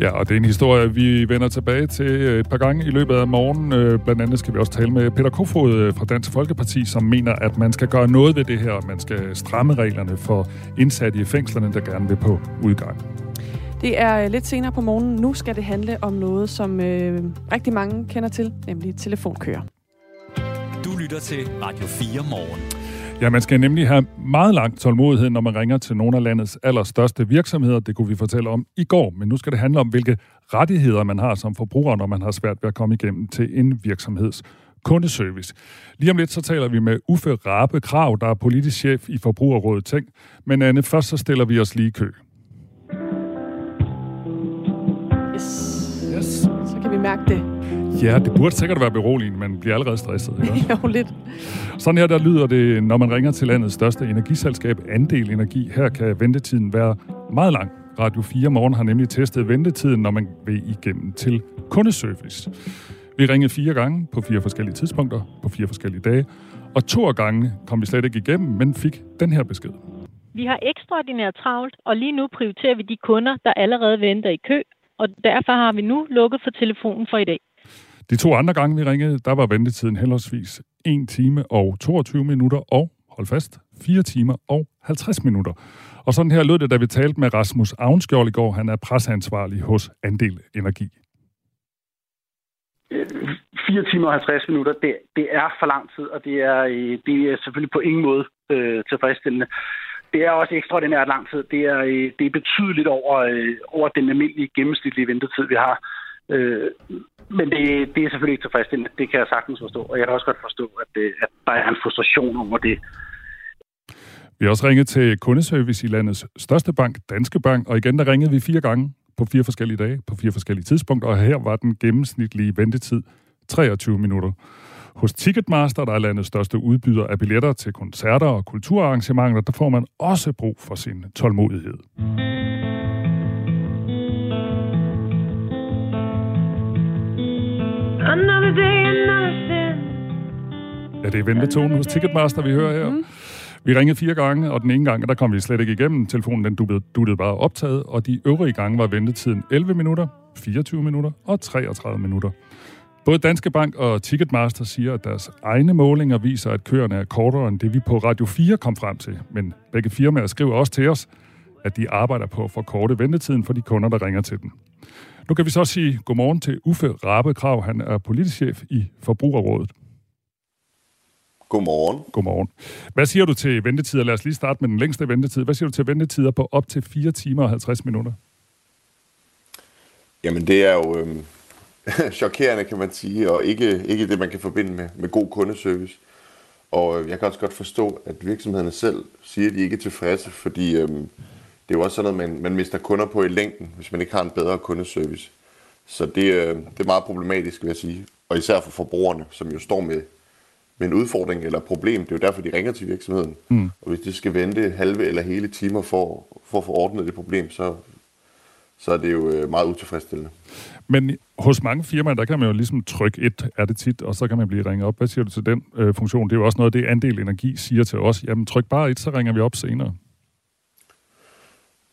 Ja, og det er en historie, vi vender tilbage til øh, et par gange i løbet af morgen. Øh, blandt andet skal vi også tale med Peter Kofod øh, fra Dansk Folkeparti, som mener, at man skal gøre noget ved det her. Man skal stramme reglerne for indsatte i fængslerne, der gerne vil på udgang. Det er øh, lidt senere på morgenen. Nu skal det handle om noget, som øh, rigtig mange kender til, nemlig telefonkører. Du lytter til Radio 4 morgen. Ja, man skal nemlig have meget lang tålmodighed, når man ringer til nogle af landets allerstørste virksomheder. Det kunne vi fortælle om i går, men nu skal det handle om, hvilke rettigheder man har som forbruger, når man har svært ved at komme igennem til en virksomheds kundeservice. Lige om lidt så taler vi med Uffe Rabe Krav, der er politisk chef i Forbrugerrådet Tænk. Men Anne, først så stiller vi os lige i kø. vi mærke det. Ja, det burde sikkert være beroligende, men bliver allerede stresset. Ikke [laughs] jo, lidt. Sådan her, der lyder det, når man ringer til landets største energiselskab, Andel Energi. Her kan ventetiden være meget lang. Radio 4 Morgen har nemlig testet ventetiden, når man vil igennem til kundeservice. Vi ringede fire gange på fire forskellige tidspunkter, på fire forskellige dage, og to gange kom vi slet ikke igennem, men fik den her besked. Vi har ekstraordinært travlt, og lige nu prioriterer vi de kunder, der allerede venter i kø, og derfor har vi nu lukket for telefonen for i dag. De to andre gange, vi ringede, der var ventetiden henholdsvis 1 time og 22 minutter, og hold fast, 4 timer og 50 minutter. Og sådan her lød det, da vi talte med Rasmus Avnskjold i går. Han er presseansvarlig hos Andel Energi. 4 timer og 50 minutter, det, det er for lang tid, og det er, øh, det er selvfølgelig på ingen måde øh, tilfredsstillende det er også ekstraordinært lang tid. Det er, øh, det er betydeligt over, øh, over den almindelige gennemsnitlige ventetid, vi har. Øh, men det, det er selvfølgelig ikke tilfredsstillende. Det kan jeg sagtens forstå. Og jeg kan også godt forstå, at, det, at der er en frustration over det. Vi har også ringet til kundeservice i landets største bank, Danske Bank, og igen der ringede vi fire gange på fire forskellige dage, på fire forskellige tidspunkter, og her var den gennemsnitlige ventetid 23 minutter. Hos Ticketmaster, der er landets største udbyder af billetter til koncerter og kulturarrangementer, der får man også brug for sin tålmodighed. Another day, another Ja, det er ventetonen hos Ticketmaster, vi hører her. Mm. Vi ringede fire gange, og den ene gang, der kom vi slet ikke igennem. Telefonen den duttede, duttede bare optaget, og de øvrige gange var ventetiden 11 minutter, 24 minutter og 33 minutter. Både Danske Bank og Ticketmaster siger, at deres egne målinger viser, at køerne er kortere end det, vi på Radio 4 kom frem til. Men begge firmaer skriver også til os, at de arbejder på at forkorte ventetiden for de kunder, der ringer til dem. Nu kan vi så sige godmorgen til Uffe Rabe Krav. Han er politisk chef i Forbrugerrådet. Godmorgen. Godmorgen. Hvad siger du til ventetider? Lad os lige starte med den længste ventetid. Hvad siger du til ventetider på op til 4 timer og 50 minutter? Jamen det er jo, øh, [laughs] chokerende, kan man sige, og ikke, ikke det, man kan forbinde med, med god kundeservice. Og øh, jeg kan også godt forstå, at virksomhederne selv siger, at de ikke er tilfredse, fordi øhm, det er jo også sådan noget, man, man mister kunder på i længden, hvis man ikke har en bedre kundeservice. Så det, øh, det er meget problematisk, vil jeg sige. Og især for forbrugerne, som jo står med med en udfordring eller problem. Det er jo derfor, de ringer til virksomheden. Mm. Og hvis de skal vente halve eller hele timer for, for at få ordnet det problem, så, så er det jo øh, meget utilfredsstillende. Men hos mange firmaer, der kan man jo ligesom trykke et, er det tit, og så kan man blive ringet op. Hvad siger du til den øh, funktion? Det er jo også noget, det Andel Energi siger til os. Jamen tryk bare et, så ringer vi op senere.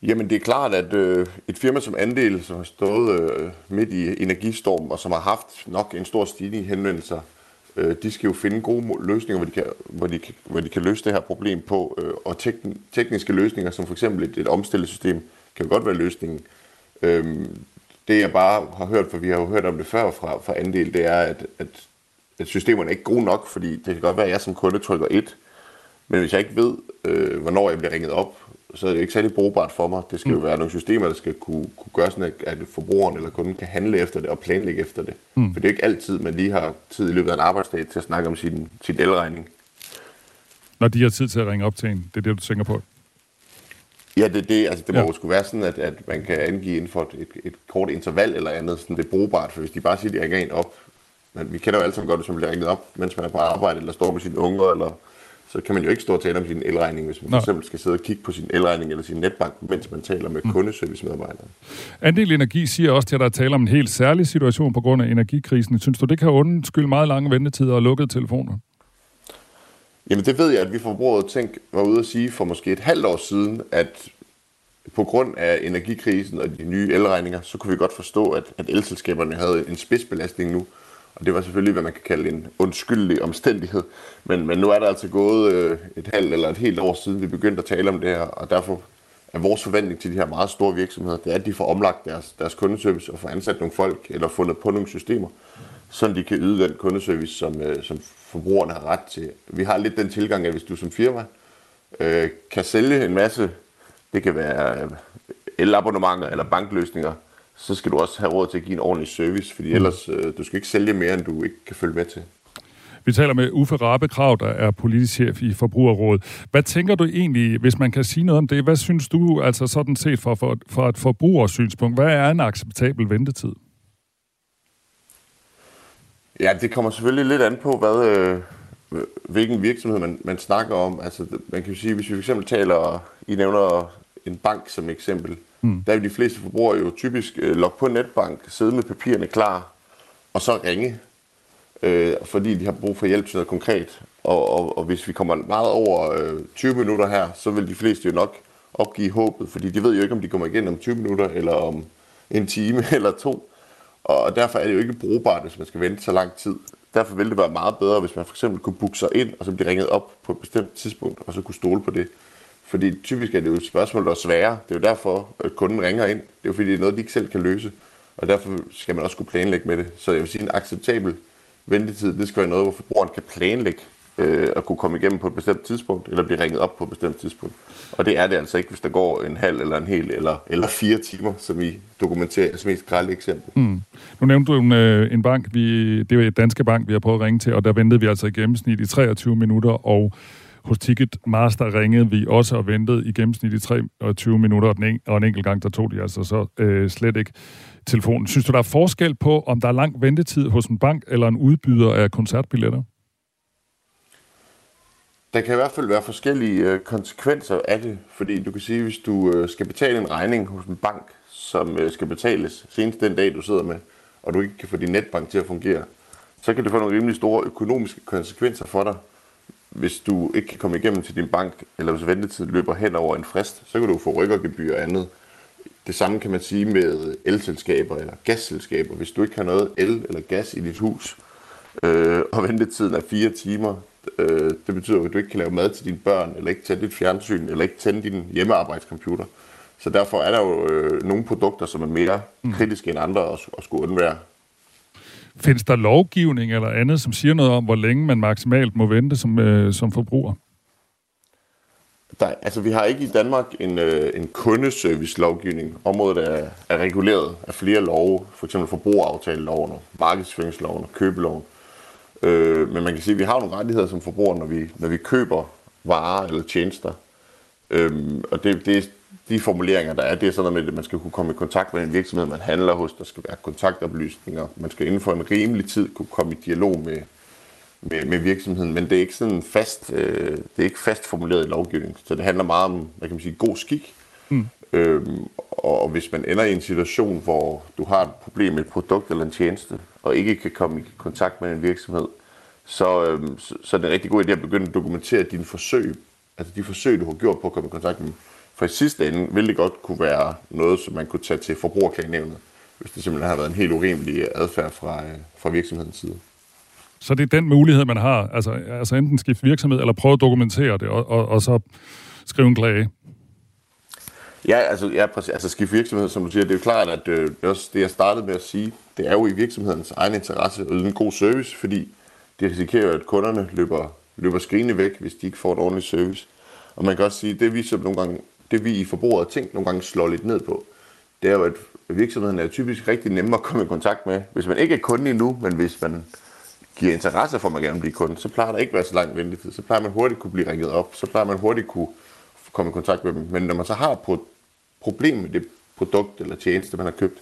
Jamen det er klart, at øh, et firma som Andel, som har stået øh, midt i energistorm, og som har haft nok en stor stigning i henvendelser, øh, de skal jo finde gode løsninger, hvor de kan, hvor de kan, hvor de kan løse det her problem på. Øh, og tek- tekniske løsninger, som for eksempel et, et omstillesystem, kan jo godt være løsningen. Øh, det jeg bare har hørt, for vi har jo hørt om det før fra, fra Andel, det er, at, at, at systemerne er ikke gode nok, fordi det kan godt være, at jeg som kunde trykker et, men hvis jeg ikke ved, øh, hvornår jeg bliver ringet op, så er det ikke særlig brugbart for mig. Det skal mm. jo være nogle systemer, der skal kunne, kunne gøre sådan, at, at forbrugeren eller kunden kan handle efter det og planlægge efter det. Mm. For det er ikke altid, man lige har tid i løbet af en arbejdsdag til at snakke om sin, sin elregning. Når de har tid til at ringe op til en, det er det, du tænker på? Ja, det, det, altså, det må ja. jo skulle være sådan, at, at man kan angive inden for et, et, et kort interval eller andet, sådan det er brugbart, for hvis de bare siger, at de ringer en op, men vi kender jo alle sammen godt, hvis man bliver ringet op, mens man er på arbejde, eller står med sine unger, eller så kan man jo ikke stå og tale om sin elregning, hvis man Nå. eksempel skal sidde og kigge på sin elregning eller sin netbank, mens man taler med mm. kundeservicemedarbejdere. Andel Energi siger også til, at der er tale om en helt særlig situation på grund af energikrisen. Synes du, det kan undskylde meget lange ventetider og lukkede telefoner? Jamen det ved jeg, at vi forbrugere tænk var ude at sige for måske et halvt år siden, at på grund af energikrisen og de nye elregninger, så kunne vi godt forstå, at, at elselskaberne havde en spidsbelastning nu. Og det var selvfølgelig, hvad man kan kalde en undskyldig omstændighed. Men, men nu er der altså gået øh, et halvt eller et helt år siden, vi begyndte at tale om det her, og derfor er vores forventning til de her meget store virksomheder, det er, at de får omlagt deres, deres kundeservice og får ansat nogle folk eller fundet på nogle systemer, så de kan yde den kundeservice, som, øh, som forbrugerne har ret til. Vi har lidt den tilgang, at hvis du som firma øh, kan sælge en masse, det kan være elabonnementer eller bankløsninger, så skal du også have råd til at give en ordentlig service, fordi mm. ellers øh, du skal ikke sælge mere, end du ikke kan følge med til. Vi taler med Uffe Rabe Krav, der er politisk chef i Forbrugerrådet. Hvad tænker du egentlig, hvis man kan sige noget om det? Hvad synes du altså sådan set for, for, for et forbrugersynspunkt? Hvad er en acceptabel ventetid? Ja, det kommer selvfølgelig lidt an på, hvad, øh, hvilken virksomhed man, man snakker om. Altså, man kan jo sige, hvis vi fx taler, I nævner en bank som eksempel, mm. der vil de fleste forbrugere jo typisk øh, logge på netbank, sidde med papirerne klar, og så ringe, øh, fordi de har brug for hjælp til noget konkret. Og, og, og hvis vi kommer meget over øh, 20 minutter her, så vil de fleste jo nok opgive håbet, fordi de ved jo ikke, om de kommer igen om 20 minutter, eller om en time [laughs] eller to. Og derfor er det jo ikke brugbart, hvis man skal vente så lang tid. Derfor ville det være meget bedre, hvis man for eksempel kunne booke sig ind, og så blive ringet op på et bestemt tidspunkt, og så kunne stole på det. Fordi typisk er det jo et spørgsmål, der er svære. Det er jo derfor, at kunden ringer ind. Det er jo fordi, det er noget, de ikke selv kan løse. Og derfor skal man også kunne planlægge med det. Så jeg vil sige, en acceptabel ventetid, det skal være noget, hvor forbrugeren kan planlægge øh, at kunne komme igennem på et bestemt tidspunkt, eller blive ringet op på et bestemt tidspunkt. Og det er det altså ikke, hvis der går en halv eller en hel eller, eller fire timer, som I dokumenterer som mest grælde eksempel. Mm. Nu nævnte du en, øh, en bank, vi, det var et danske bank, vi har prøvet at ringe til, og der ventede vi altså i gennemsnit i 23 minutter, og hos Ticketmaster ringede vi også og ventede i gennemsnit i 23 minutter, og, en, og en enkelt gang, der tog de altså så øh, slet ikke telefonen. Synes du, der er forskel på, om der er lang ventetid hos en bank eller en udbyder af koncertbilletter? Der kan i hvert fald være forskellige øh, konsekvenser af det, fordi du kan sige, hvis du øh, skal betale en regning hos en bank, som øh, skal betales senest den dag, du sidder med, og du ikke kan få din netbank til at fungere, så kan det få nogle rimelig store økonomiske konsekvenser for dig hvis du ikke kan komme igennem til din bank, eller hvis ventetiden løber hen over en frist, så kan du få rykkergebyr og andet. Det samme kan man sige med elselskaber eller gasselskaber. Hvis du ikke har noget el eller gas i dit hus, øh, og ventetiden er fire timer, øh, det betyder, at du ikke kan lave mad til dine børn, eller ikke tænde dit fjernsyn, eller ikke tænde din hjemmearbejdscomputer. Så derfor er der jo øh, nogle produkter, som er mere mm. kritiske end andre at, at skulle undvære. Findes der lovgivning eller andet, som siger noget om, hvor længe man maksimalt må vente som, øh, som forbruger? Der, altså, vi har ikke i Danmark en, øh, en kundeservice-lovgivning. Området er, er reguleret af flere love, f.eks. forbrugeraftaleloven, markedsføringsloven og købeloven. Øh, men man kan sige, at vi har nogle rettigheder som forbrugere, når vi, når vi køber varer eller tjenester. Øh, og det, det, de formuleringer, der er, det er sådan noget med, at man skal kunne komme i kontakt med en virksomhed, man handler hos. Der skal være kontaktoplysninger. Man skal inden for en rimelig tid kunne komme i dialog med, med, med virksomheden, men det er ikke sådan fast, øh, det er ikke fast formuleret i lovgivningen, så det handler meget om, hvad kan man sige, god skik. Mm. Øhm, og hvis man ender i en situation, hvor du har et problem med et produkt eller en tjeneste, og ikke kan komme i kontakt med en virksomhed, så, øhm, så, så er det en rigtig god idé at begynde at dokumentere dine forsøg, altså de forsøg, du har gjort på at komme i kontakt med dem. For i sidste ende ville det godt kunne være noget, som man kunne tage til forbrugerklagenævnet, hvis det simpelthen har været en helt urimelig adfærd fra, øh, fra virksomhedens side. Så det er den mulighed, man har. Altså, altså enten skifte virksomhed, eller prøve at dokumentere det, og, og, og så skrive en klage. Ja, altså, ja, præcis. altså skifte virksomhed, som du siger, det er jo klart, at øh, også det, jeg startede med at sige, det er jo i virksomhedens egen interesse at yde en god service, fordi de risikerer, at kunderne løber, løber skrigende væk, hvis de ikke får et ordentligt service. Og man kan også sige, det vi som nogle gange, det vi i forbruget ting nogle gange slår lidt ned på, det er jo, at virksomheden er typisk rigtig nemme at komme i kontakt med. Hvis man ikke er kunde endnu, men hvis man giver interesse for, at man gerne vil blive kunde, så plejer der ikke at være så lang ventetid. Så plejer man hurtigt kunne blive ringet op. Så plejer man hurtigt kunne komme i kontakt med dem. Men når man så har problem med det produkt eller tjeneste, man har købt,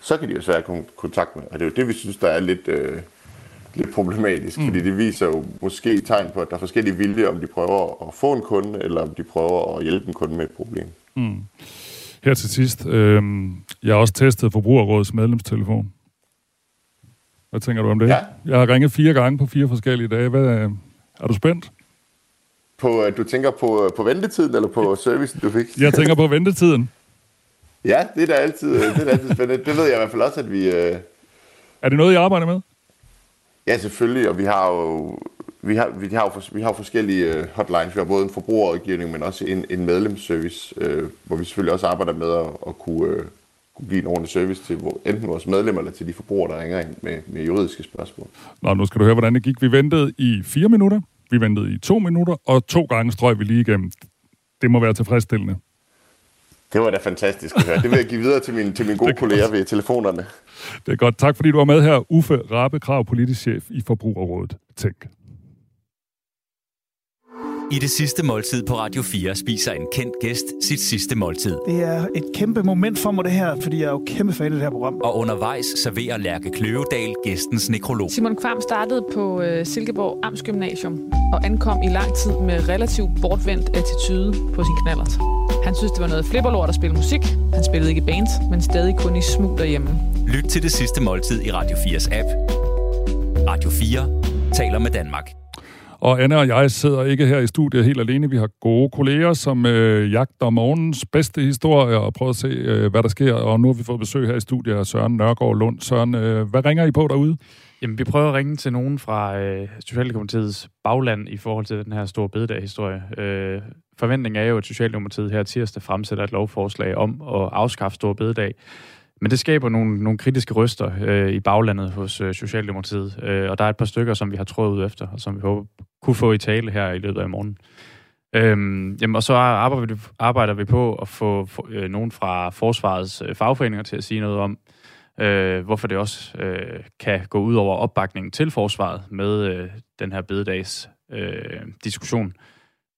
så kan de jo svært komme i kontakt med. Og det er jo det, vi synes, der er lidt, øh, lidt problematisk. Mm. Fordi det viser jo måske tegn på, at der er forskellige vilje, om de prøver at få en kunde, eller om de prøver at hjælpe en kunde med et problem. Mm. Her til sidst, øh, jeg har også testet Forbrugerrådets medlemstelefon. Hvad tænker du om det? Ja. Jeg har ringet fire gange på fire forskellige dage. Hvad, er du spændt? På, du tænker på, på ventetiden, eller på servicen, du fik? Jeg tænker på ventetiden. [laughs] ja, det er da altid, det er da altid spændende. Det ved jeg i hvert fald også, at vi... Øh... Er det noget, I arbejder med? Ja, selvfølgelig, og vi har jo, vi har, vi har jo, vi har jo forskellige øh, hotlines. Vi har både en forbrugerrådgivning, men også en, en medlemsservice, øh, hvor vi selvfølgelig også arbejder med at, at kunne, øh, kunne give en ordentlig service til hvor, enten vores medlemmer eller til de forbrugere, der ringer ind med, med juridiske spørgsmål. Nå, nu skal du høre, hvordan det gik. Vi ventede i fire minutter, vi ventede i to minutter, og to gange strøg vi lige igennem. Det må være tilfredsstillende. Det var da fantastisk at høre. Det vil jeg give videre til mine, til mine gode kolleger ved telefonerne. Det er godt. Tak fordi du var med her. Uffe Rabe Krav, politisk chef i Forbrugerrådet. Tænk. I det sidste måltid på Radio 4 spiser en kendt gæst sit sidste måltid. Det er et kæmpe moment for mig det her, fordi jeg er jo kæmpe fan af det her program. Og undervejs serverer Lærke Kløvedal gæstens nekrolog. Simon Kvam startede på øh, Silkeborg Amtsgymnasium og ankom i lang tid med relativt bortvendt attitude på sin knallert. Han synes, det var noget flipperlort at spille musik. Han spillede ikke i band, men stadig kun i smug derhjemme. Lyt til det sidste måltid i Radio 4's app. Radio 4 taler med Danmark. Og Anna og jeg sidder ikke her i studiet helt alene. Vi har gode kolleger, som øh, jagter morgens bedste historier og prøver at se, øh, hvad der sker. Og nu har vi fået besøg her i studiet af Søren Nørgaard Lund. Søren, øh, hvad ringer I på derude? Jamen, vi prøver at ringe til nogen fra øh, Socialdemokratiets bagland i forhold til den her store bededag-historie. Øh, forventningen er jo, at Socialdemokratiet her tirsdag fremsætter et lovforslag om at afskaffe store bededag. Men det skaber nogle, nogle kritiske røster øh, i baglandet hos øh, Socialdemokratiet, øh, og der er et par stykker, som vi har trådt ud efter, og som vi håber kunne få i tale her i løbet af morgen. Øhm, jamen, og så arbejder vi, arbejder vi på at få for, øh, nogen fra Forsvarets øh, fagforeninger til at sige noget om, øh, hvorfor det også øh, kan gå ud over opbakningen til Forsvaret med øh, den her bededags øh, diskussion.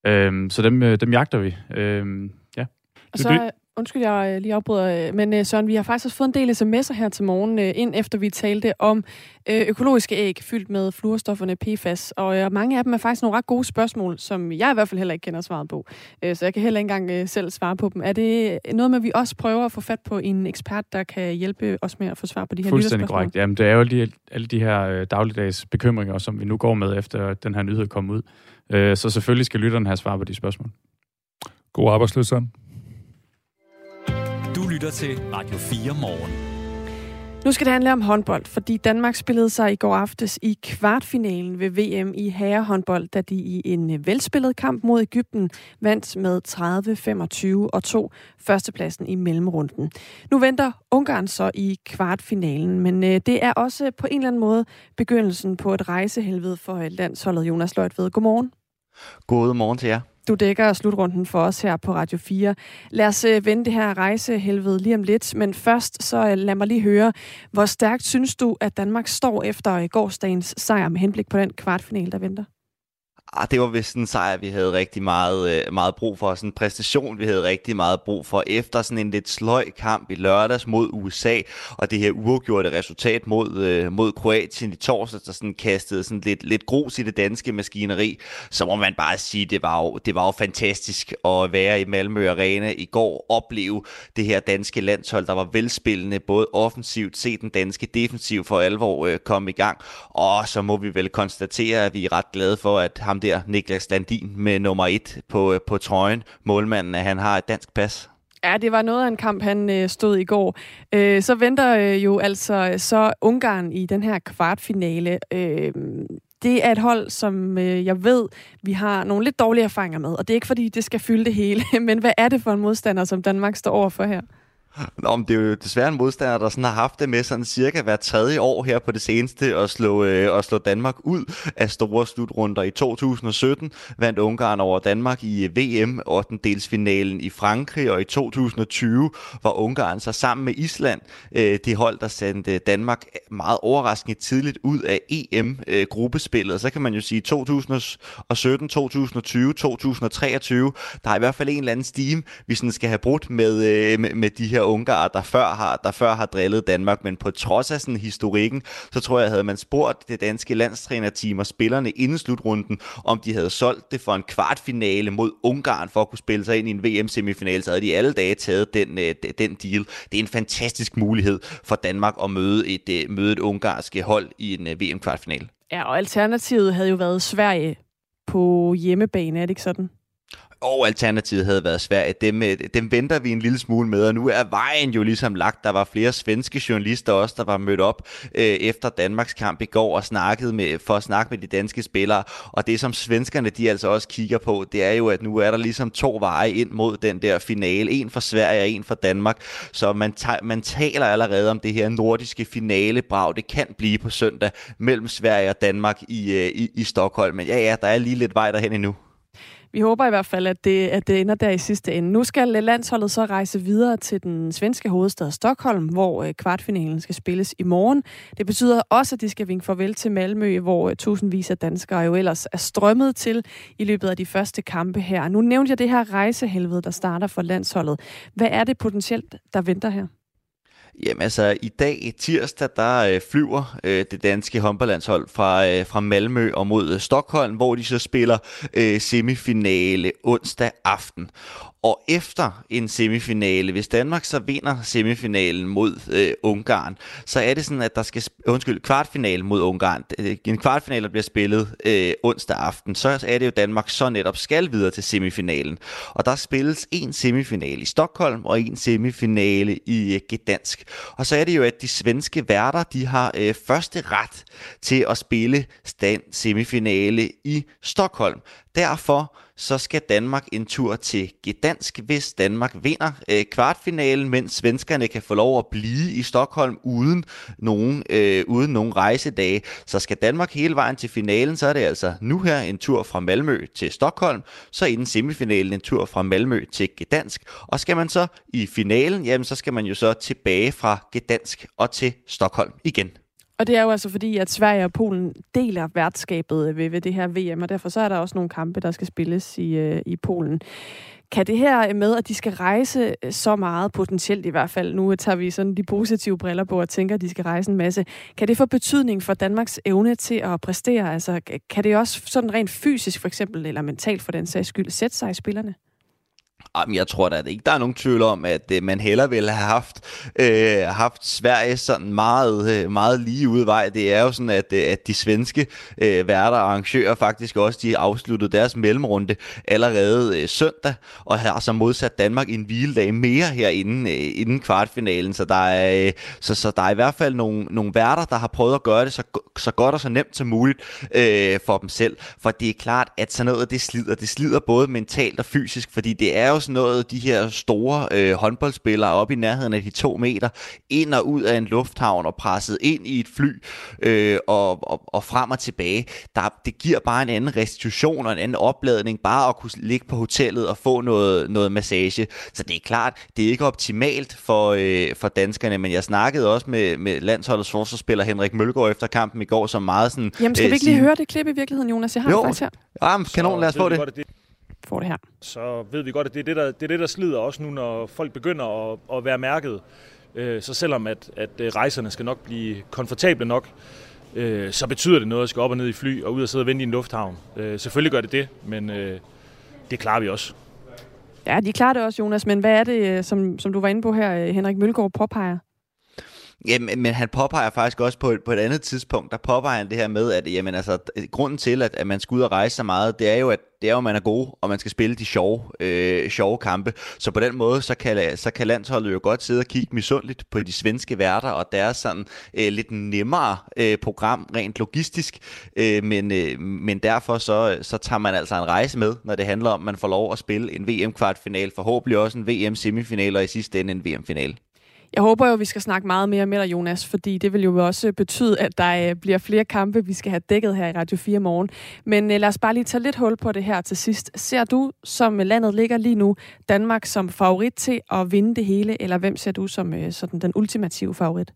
Øh, så dem, øh, dem jagter vi. Øh, ja. Og så Undskyld, jeg øh, lige afbryder, øh, men øh, Søren, vi har faktisk også fået en del sms'er her til morgen, ind efter vi talte om økologiske æg fyldt med fluorstofferne PFAS, og mange af dem er faktisk nogle ret gode spørgsmål, som jeg i hvert fald heller ikke kender svaret på, så jeg kan heller ikke engang selv svare på dem. Er det noget med, at vi også prøver at få fat på en ekspert, der kan hjælpe os med at få svar på de her Fuldstændig korrekt. Jamen, det er jo de, alle de her dagligdags bekymringer, som vi nu går med, efter den her nyhed kom ud. Så selvfølgelig skal lytterne have svar på de spørgsmål. God arbejdsløs, Søren lytter til Radio 4 morgen. Nu skal det handle om håndbold, fordi Danmark spillede sig i går aftes i kvartfinalen ved VM i herrehåndbold, da de i en velspillet kamp mod Ægypten vandt med 30-25 og tog førstepladsen i mellemrunden. Nu venter Ungarn så i kvartfinalen, men øh, det er også på en eller anden måde begyndelsen på et rejsehelvede for landsholdet. Jonas Løjtved, godmorgen. God morgen til jer. Du dækker slutrunden for os her på Radio 4. Lad os øh, vende det her rejsehelvede lige om lidt, men først så øh, lad mig lige høre, hvor stærkt synes du, at Danmark står efter øh, gårdsdagens sejr med henblik på den kvartfinal, der venter? Ah, det var vist en sejr, vi havde rigtig meget, øh, meget brug for. Sådan en præstation, vi havde rigtig meget brug for. Efter sådan en lidt sløj kamp i lørdags mod USA, og det her uafgjorte resultat mod, øh, mod Kroatien i torsdag, der sådan kastede sådan lidt, lidt grus i det danske maskineri, så må man bare sige, det var jo, det var jo fantastisk at være i Malmø Arena i går, opleve det her danske landshold, der var velspillende, både offensivt, se den danske defensiv for alvor øh, komme i gang, og så må vi vel konstatere, at vi er ret glade for, at ham der, Niklas Landin, med nummer et på, øh, på trøjen, målmanden, at han har et dansk pas. Ja, det var noget af en kamp, han øh, stod i går. Øh, så venter øh, jo altså så Ungarn i den her kvartfinale. Øh, det er et hold, som øh, jeg ved, vi har nogle lidt dårlige erfaringer med. Og det er ikke, fordi det skal fylde det hele. [laughs] Men hvad er det for en modstander, som Danmark står over for her? Nå, men det er jo desværre en modstander, der sådan har haft det med sådan cirka hver tredje år her på det seneste at slå, øh, at slå Danmark ud af store slutrunder. I 2017 vandt Ungarn over Danmark i øh, VM 8. delsfinalen i Frankrig, og i 2020 var Ungarn så sammen med Island øh, det hold, der sendte Danmark meget overraskende tidligt ud af EM-gruppespillet. Øh, så kan man jo sige 2017, 2020, 2023, der er i hvert fald en eller anden stime, vi sådan skal have brudt med, øh, med, med de her ungarer, der før har, der før har drillet Danmark, men på trods af sådan historikken, så tror jeg, havde man spurgt det danske landstrænerteam og spillerne inden slutrunden, om de havde solgt det for en kvartfinale mod Ungarn for at kunne spille sig ind i en VM-semifinale, så havde de alle dage taget den, øh, den deal. Det er en fantastisk mulighed for Danmark at møde et, øh, møde et ungarske hold i en øh, VM-kvartfinale. Ja, og alternativet havde jo været Sverige på hjemmebane, er det ikke sådan? Og alternativet havde været Sverige. Dem, øh, dem venter vi en lille smule med, og nu er vejen jo ligesom lagt. Der var flere svenske journalister også, der var mødt op øh, efter Danmarks kamp i går og snakket med, for at snakke med de danske spillere. Og det, som svenskerne de altså også kigger på, det er jo, at nu er der ligesom to veje ind mod den der finale. En for Sverige og en for Danmark. Så man, man taler allerede om det her nordiske finalebrag. Det kan blive på søndag mellem Sverige og Danmark i, øh, i, i Stockholm. Men ja, ja, der er lige lidt vej derhen endnu. Vi håber i hvert fald, at det, at det ender der i sidste ende. Nu skal landsholdet så rejse videre til den svenske hovedstad Stockholm, hvor øh, kvartfinalen skal spilles i morgen. Det betyder også, at de skal vinke farvel til Malmø, hvor øh, tusindvis af danskere jo ellers er strømmet til i løbet af de første kampe her. Nu nævnte jeg det her rejsehelvede, der starter for landsholdet. Hvad er det potentielt, der venter her? Jamen altså, i dag tirsdag, der øh, flyver øh, det danske håndboldlandshold fra, øh, fra Malmø og mod øh, Stockholm, hvor de så spiller øh, semifinale onsdag aften. Og efter en semifinale, hvis Danmark så vinder semifinalen mod øh, Ungarn, så er det sådan, at der skal, øh, undskyld, kvartfinalen mod Ungarn, øh, en kvartfinale bliver spillet øh, onsdag aften, så er det jo Danmark så netop skal videre til semifinalen. Og der spilles en semifinale i Stockholm og en semifinale i øh, Gdansk. Og så er det jo, at de svenske værter, de har øh, første ret til at spille stand semifinale i Stockholm. Derfor så skal Danmark en tur til Gdansk, hvis Danmark vinder øh, kvartfinalen, mens svenskerne kan få lov at blive i Stockholm uden nogen, øh, uden nogen rejsedage. Så skal Danmark hele vejen til finalen, så er det altså nu her en tur fra Malmø til Stockholm, så inden semifinalen en tur fra Malmø til Gdansk. Og skal man så i finalen, jamen så skal man jo så tilbage fra Gdansk og til Stockholm igen. Og det er jo altså fordi, at Sverige og Polen deler værtskabet øh, ved, ved det her VM, og derfor så er der også nogle kampe, der skal spilles i, øh, i Polen. Kan det her med, at de skal rejse øh, så meget, potentielt i hvert fald, nu tager vi sådan de positive briller på og tænker, at de skal rejse en masse, kan det få betydning for Danmarks evne til at præstere? Altså, kan det også sådan rent fysisk for eksempel, eller mentalt for den sags skyld, sætte sig i spillerne? Jamen, jeg tror da ikke, der er nogen tvivl om, at øh, man heller ville have haft, øh, haft Sverige sådan meget, øh, meget lige ude vej. Det er jo sådan, at, øh, at de svenske øh, værter og arrangører faktisk også, de afsluttede deres mellemrunde allerede øh, søndag, og har så modsat Danmark en hviledag mere herinde øh, inden kvartfinalen. Så der, er, øh, så, så der er i hvert fald nogle, nogle værter, der har prøvet at gøre det så, så godt og så nemt som muligt øh, for dem selv. For det er klart, at sådan noget, det slider. Det slider både mentalt og fysisk, fordi det er jo jo sådan noget, de her store øh, håndboldspillere op i nærheden af de to meter, ind og ud af en lufthavn og presset ind i et fly øh, og, og, og frem og tilbage. Der, det giver bare en anden restitution og en anden opladning, bare at kunne ligge på hotellet og få noget, noget massage. Så det er klart, det er ikke optimalt for, øh, for danskerne, men jeg snakkede også med, med landsholdets forsvarsspiller Henrik Mølgaard efter kampen i går, som meget sådan... Jamen, skal vi ikke lige høre det klip i virkeligheden, Jonas? Jeg har jo. det faktisk her. Ja, kanon, lad os få det. Det. Får det her. Så ved vi godt, at det er det, der, det, er det, der slider også nu, når folk begynder at, at være mærket. Øh, så selvom at, at øh, rejserne skal nok blive komfortable nok, øh, så betyder det noget at skal op og ned i fly og ud og sidde og vente i en lufthavn. Selvfølgelig gør det det, men det klarer vi også. Ja, de klarer det også, Jonas. Men hvad er det, som, som du var inde på her, Henrik Mølgaard påpeger? Jamen, men han påpeger faktisk også på et, på et andet tidspunkt, der påpeger han det her med, at jamen, altså, grunden til, at, at man skal ud og rejse så meget, det er jo, at det er jo, at man er god, og man skal spille de sjove, øh, sjove kampe. Så på den måde, så kan, så kan landsholdet jo godt sidde og kigge misundeligt på de svenske værter, og deres sådan øh, lidt nemmere øh, program, rent logistisk. Øh, men, øh, men derfor så, så tager man altså en rejse med, når det handler om, at man får lov at spille en VM-kvartfinal, forhåbentlig også en VM-semifinal, og i sidste ende en VM-final. Jeg håber jo, at vi skal snakke meget mere med dig, Jonas, fordi det vil jo også betyde, at der øh, bliver flere kampe, vi skal have dækket her i Radio 4 morgen. Men øh, lad os bare lige tage lidt hul på det her til sidst. Ser du, som landet ligger lige nu, Danmark som favorit til at vinde det hele, eller hvem ser du som øh, sådan den ultimative favorit?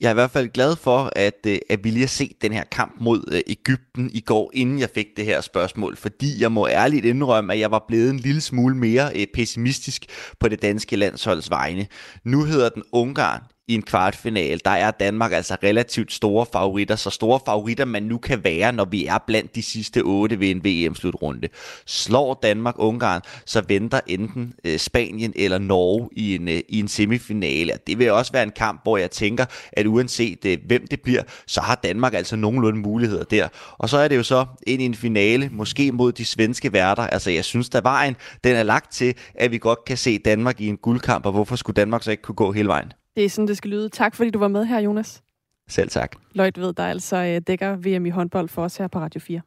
Jeg er i hvert fald glad for, at, øh, at vi lige har set den her kamp mod øh, Ægypten i går, inden jeg fik det her spørgsmål, fordi jeg må ærligt indrømme, at jeg var blevet en lille smule mere øh, pessimistisk på det danske landsholds vegne. Nu hedder den Ungarn i en kvartfinal, der er Danmark altså relativt store favoritter, så store favoritter man nu kan være, når vi er blandt de sidste otte ved en VM-slutrunde. Slår Danmark Ungarn, så venter enten øh, Spanien eller Norge i en, øh, i en semifinale. Det vil også være en kamp, hvor jeg tænker, at uanset øh, hvem det bliver, så har Danmark altså nogenlunde muligheder der. Og så er det jo så ind i en finale, måske mod de svenske værter. Altså jeg synes, der vejen, den er lagt til, at vi godt kan se Danmark i en guldkamp, og hvorfor skulle Danmark så ikke kunne gå hele vejen? Det er sådan, det skal lyde. Tak, fordi du var med her, Jonas. Selv tak. Lloyd ved, der altså øh, dækker VM i håndbold for os her på Radio 4.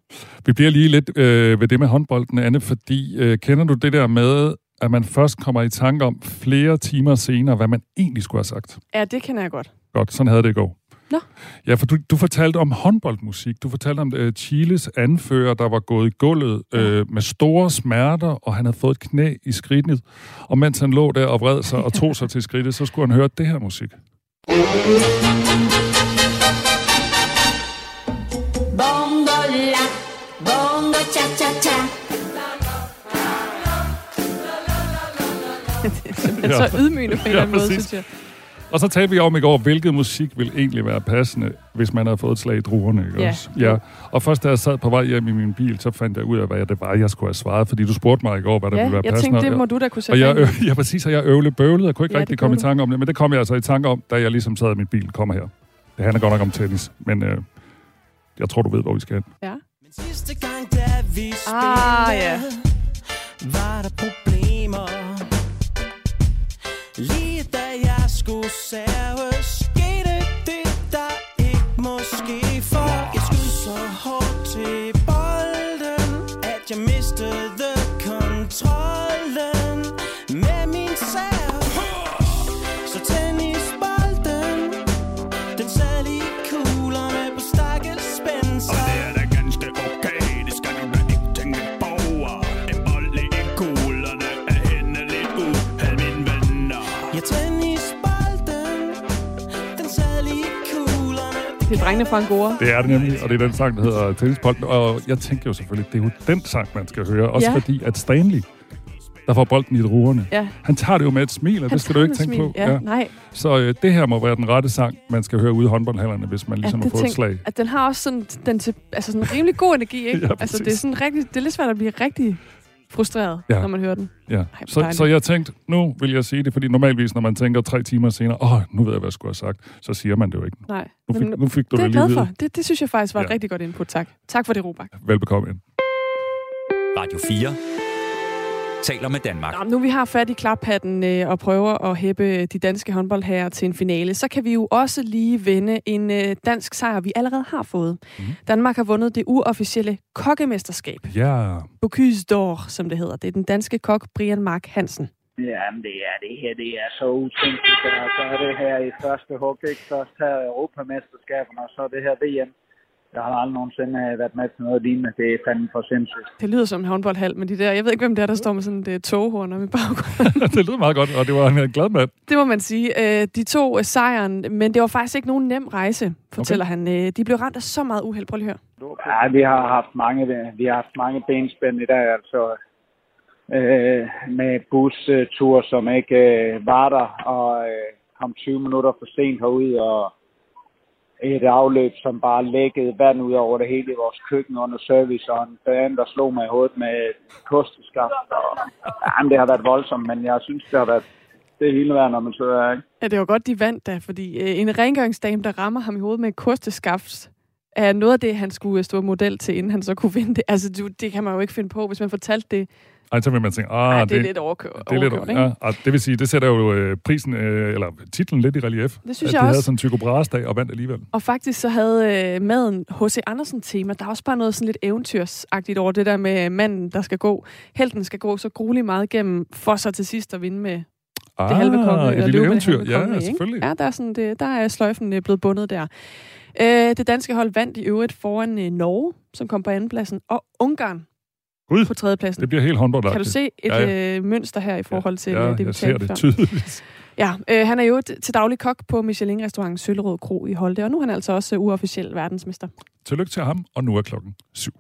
Vi bliver lige lidt øh, ved det med håndbolden, Anne, fordi øh, kender du det der med, at man først kommer i tanke om flere timer senere, hvad man egentlig skulle have sagt? Ja, det kender jeg godt. Godt, sådan havde det i går. Nå. Ja, for du, du fortalte om håndboldmusik. Du fortalte om uh, Chiles anfører, der var gået i gulvet uh, med store smerter, og han havde fået et knæ i skridtet. Og mens han lå der og vred sig og tog sig til skridtet, så skulle han høre det her musik. Bongo la, bongo cha cha cha. [laughs] det er simpelthen så ydmygende på en eller anden måde, synes jeg. Og så talte vi om i går, hvilket musik vil egentlig være passende, hvis man havde fået et slag i druerne. Ikke Ja. Også? ja. Og først da jeg sad på vej hjem i min bil, så fandt jeg ud af, hvad det var, jeg skulle have svaret. Fordi du spurgte mig i går, hvad der Ja, ville være jeg passende. tænkte, det må og- du da kunne og sætte jeg, dig ø- Ja, præcis, og jeg øvle bøvlet. Jeg kunne ikke Ja, rigtig komme i tanke om det, men det kom jeg altså i tanke om, da jeg ligesom sad i min bil kommer her. Det handler godt nok om tennis, men øh, jeg tror, du ved, hvor vi skal hen. Ja. Sidste gang, da vi Ah, ja. var der problemer. Skulle Det er drengene fra Angora. Det er det nemlig, og det er den sang, der hedder Tennispolden. Og jeg tænker jo selvfølgelig, det er jo den sang, man skal høre. Også Ja. fordi, at Stanley, der får bolden i druerne, Ja. han tager det jo med et smil, og Han det skal du ikke tænke smil, på. ja, nej. Så øh, det her må være den rette sang, man skal høre ude i håndboldhallerne, hvis man ligesom har det fået et tænk- slag. At den har også sådan, den til, altså sådan en rimelig god energi, ikke? Ja, altså, det er, sådan rigtig, det er lidt svært at blive rigtig frustreret, Ja. når man hører den. Ja. hvor Så, så jeg tænkte, nu vil jeg sige det, fordi normalvis, når man tænker tre timer senere, åh, nu ved jeg, hvad jeg skulle have sagt, så siger man det jo ikke. Nej. Nu fik, Men nu fik du det er det, lige for. Det, det synes jeg faktisk var et Ja. rigtig godt input. Tak. Tak for det, Robak. Velbekomme ind. Radio 4 taler med Danmark. Nå, nu vi har fat i klaphatten øh, og prøver at hæppe de danske håndboldherrer til en finale, så kan vi jo også lige vende en øh, dansk sejr, vi allerede har fået. Mm. Danmark har vundet det uofficielle kokkemesterskab. Ja. Bocuse d'Or, som det hedder. Det er den danske kok Brian Mark Hansen. Jamen, det er det her, det er så utænkeligt at gøre det her i første hug, ikke? Først her Europamesterskaberne, og så det her VM. Jeg har aldrig nogensinde øh, været med til noget lignende. Det er fandme for sindssygt. Det lyder som en håndboldhal, men de der, jeg ved ikke, hvem det er, der står med sådan et toghorn om i baggrunden. [laughs] det lyder meget godt, og det var en glad mand. Det må man sige. Uh, de to sejren, men det var faktisk ikke nogen nem rejse, fortæller okay. han. De blev ramt af så meget uheld. Prøv lige at høre. Ja, vi har haft mange, vi har haft mange benspænd i dag, altså øh, med bustur, som ikke øh, var der, og øh, kom 20 minutter for sent herud, og et afløb, som bare lækkede vand ud over det hele i vores køkken under service, og en fan, der slog mig i hovedet med et kosteskaft. Og, jamen, det har været voldsomt, men jeg synes, det har været det hele værd, når man sidder her. Ikke? Ja, det var godt, de vandt da, fordi øh, en rengøringsdame, der rammer ham i hovedet med et kosteskaft, er noget af det, han skulle øh, stå model til, inden han så kunne vinde det. Altså, du, det kan man jo ikke finde på, hvis man fortalte det ej, så vil man tænke, ah, Ej, det er lidt overkørt, det er lidt, overkørt, ja, og det vil sige, det sætter jo øh, prisen, øh, eller titlen lidt i relief. Det synes at jeg de også. havde sådan en Tycho Brahes-dag og vandt alligevel. Og faktisk så havde øh, maden H.C. Andersen-tema. Der er også bare noget sådan lidt eventyrsagtigt over det der med manden, der skal gå. Helten skal gå så grueligt meget igennem, for så til sidst at vinde med Ah, det halve konge. et lille det eventyr. Ja, konge, ikke? selvfølgelig. Ja, der er, sådan, det, der er sløjfen øh, blevet bundet der. Øh, det danske hold vandt i øvrigt foran øh, Norge, som kom på andenpladsen, og Ungarn Gud, på tredjepladsen. det bliver helt håndboldagtigt. Kan du se et ja, ja. øh, mønster her i forhold til Ja, øh, det, vi jeg ser det før? tydeligt. [laughs] Ja, øh, han er jo til daglig kok på Michelin-restauranten Søllerød Kro i Holte, og nu er han altså også øh, uofficiel verdensmester. Tillykke til ham, og nu er klokken syv.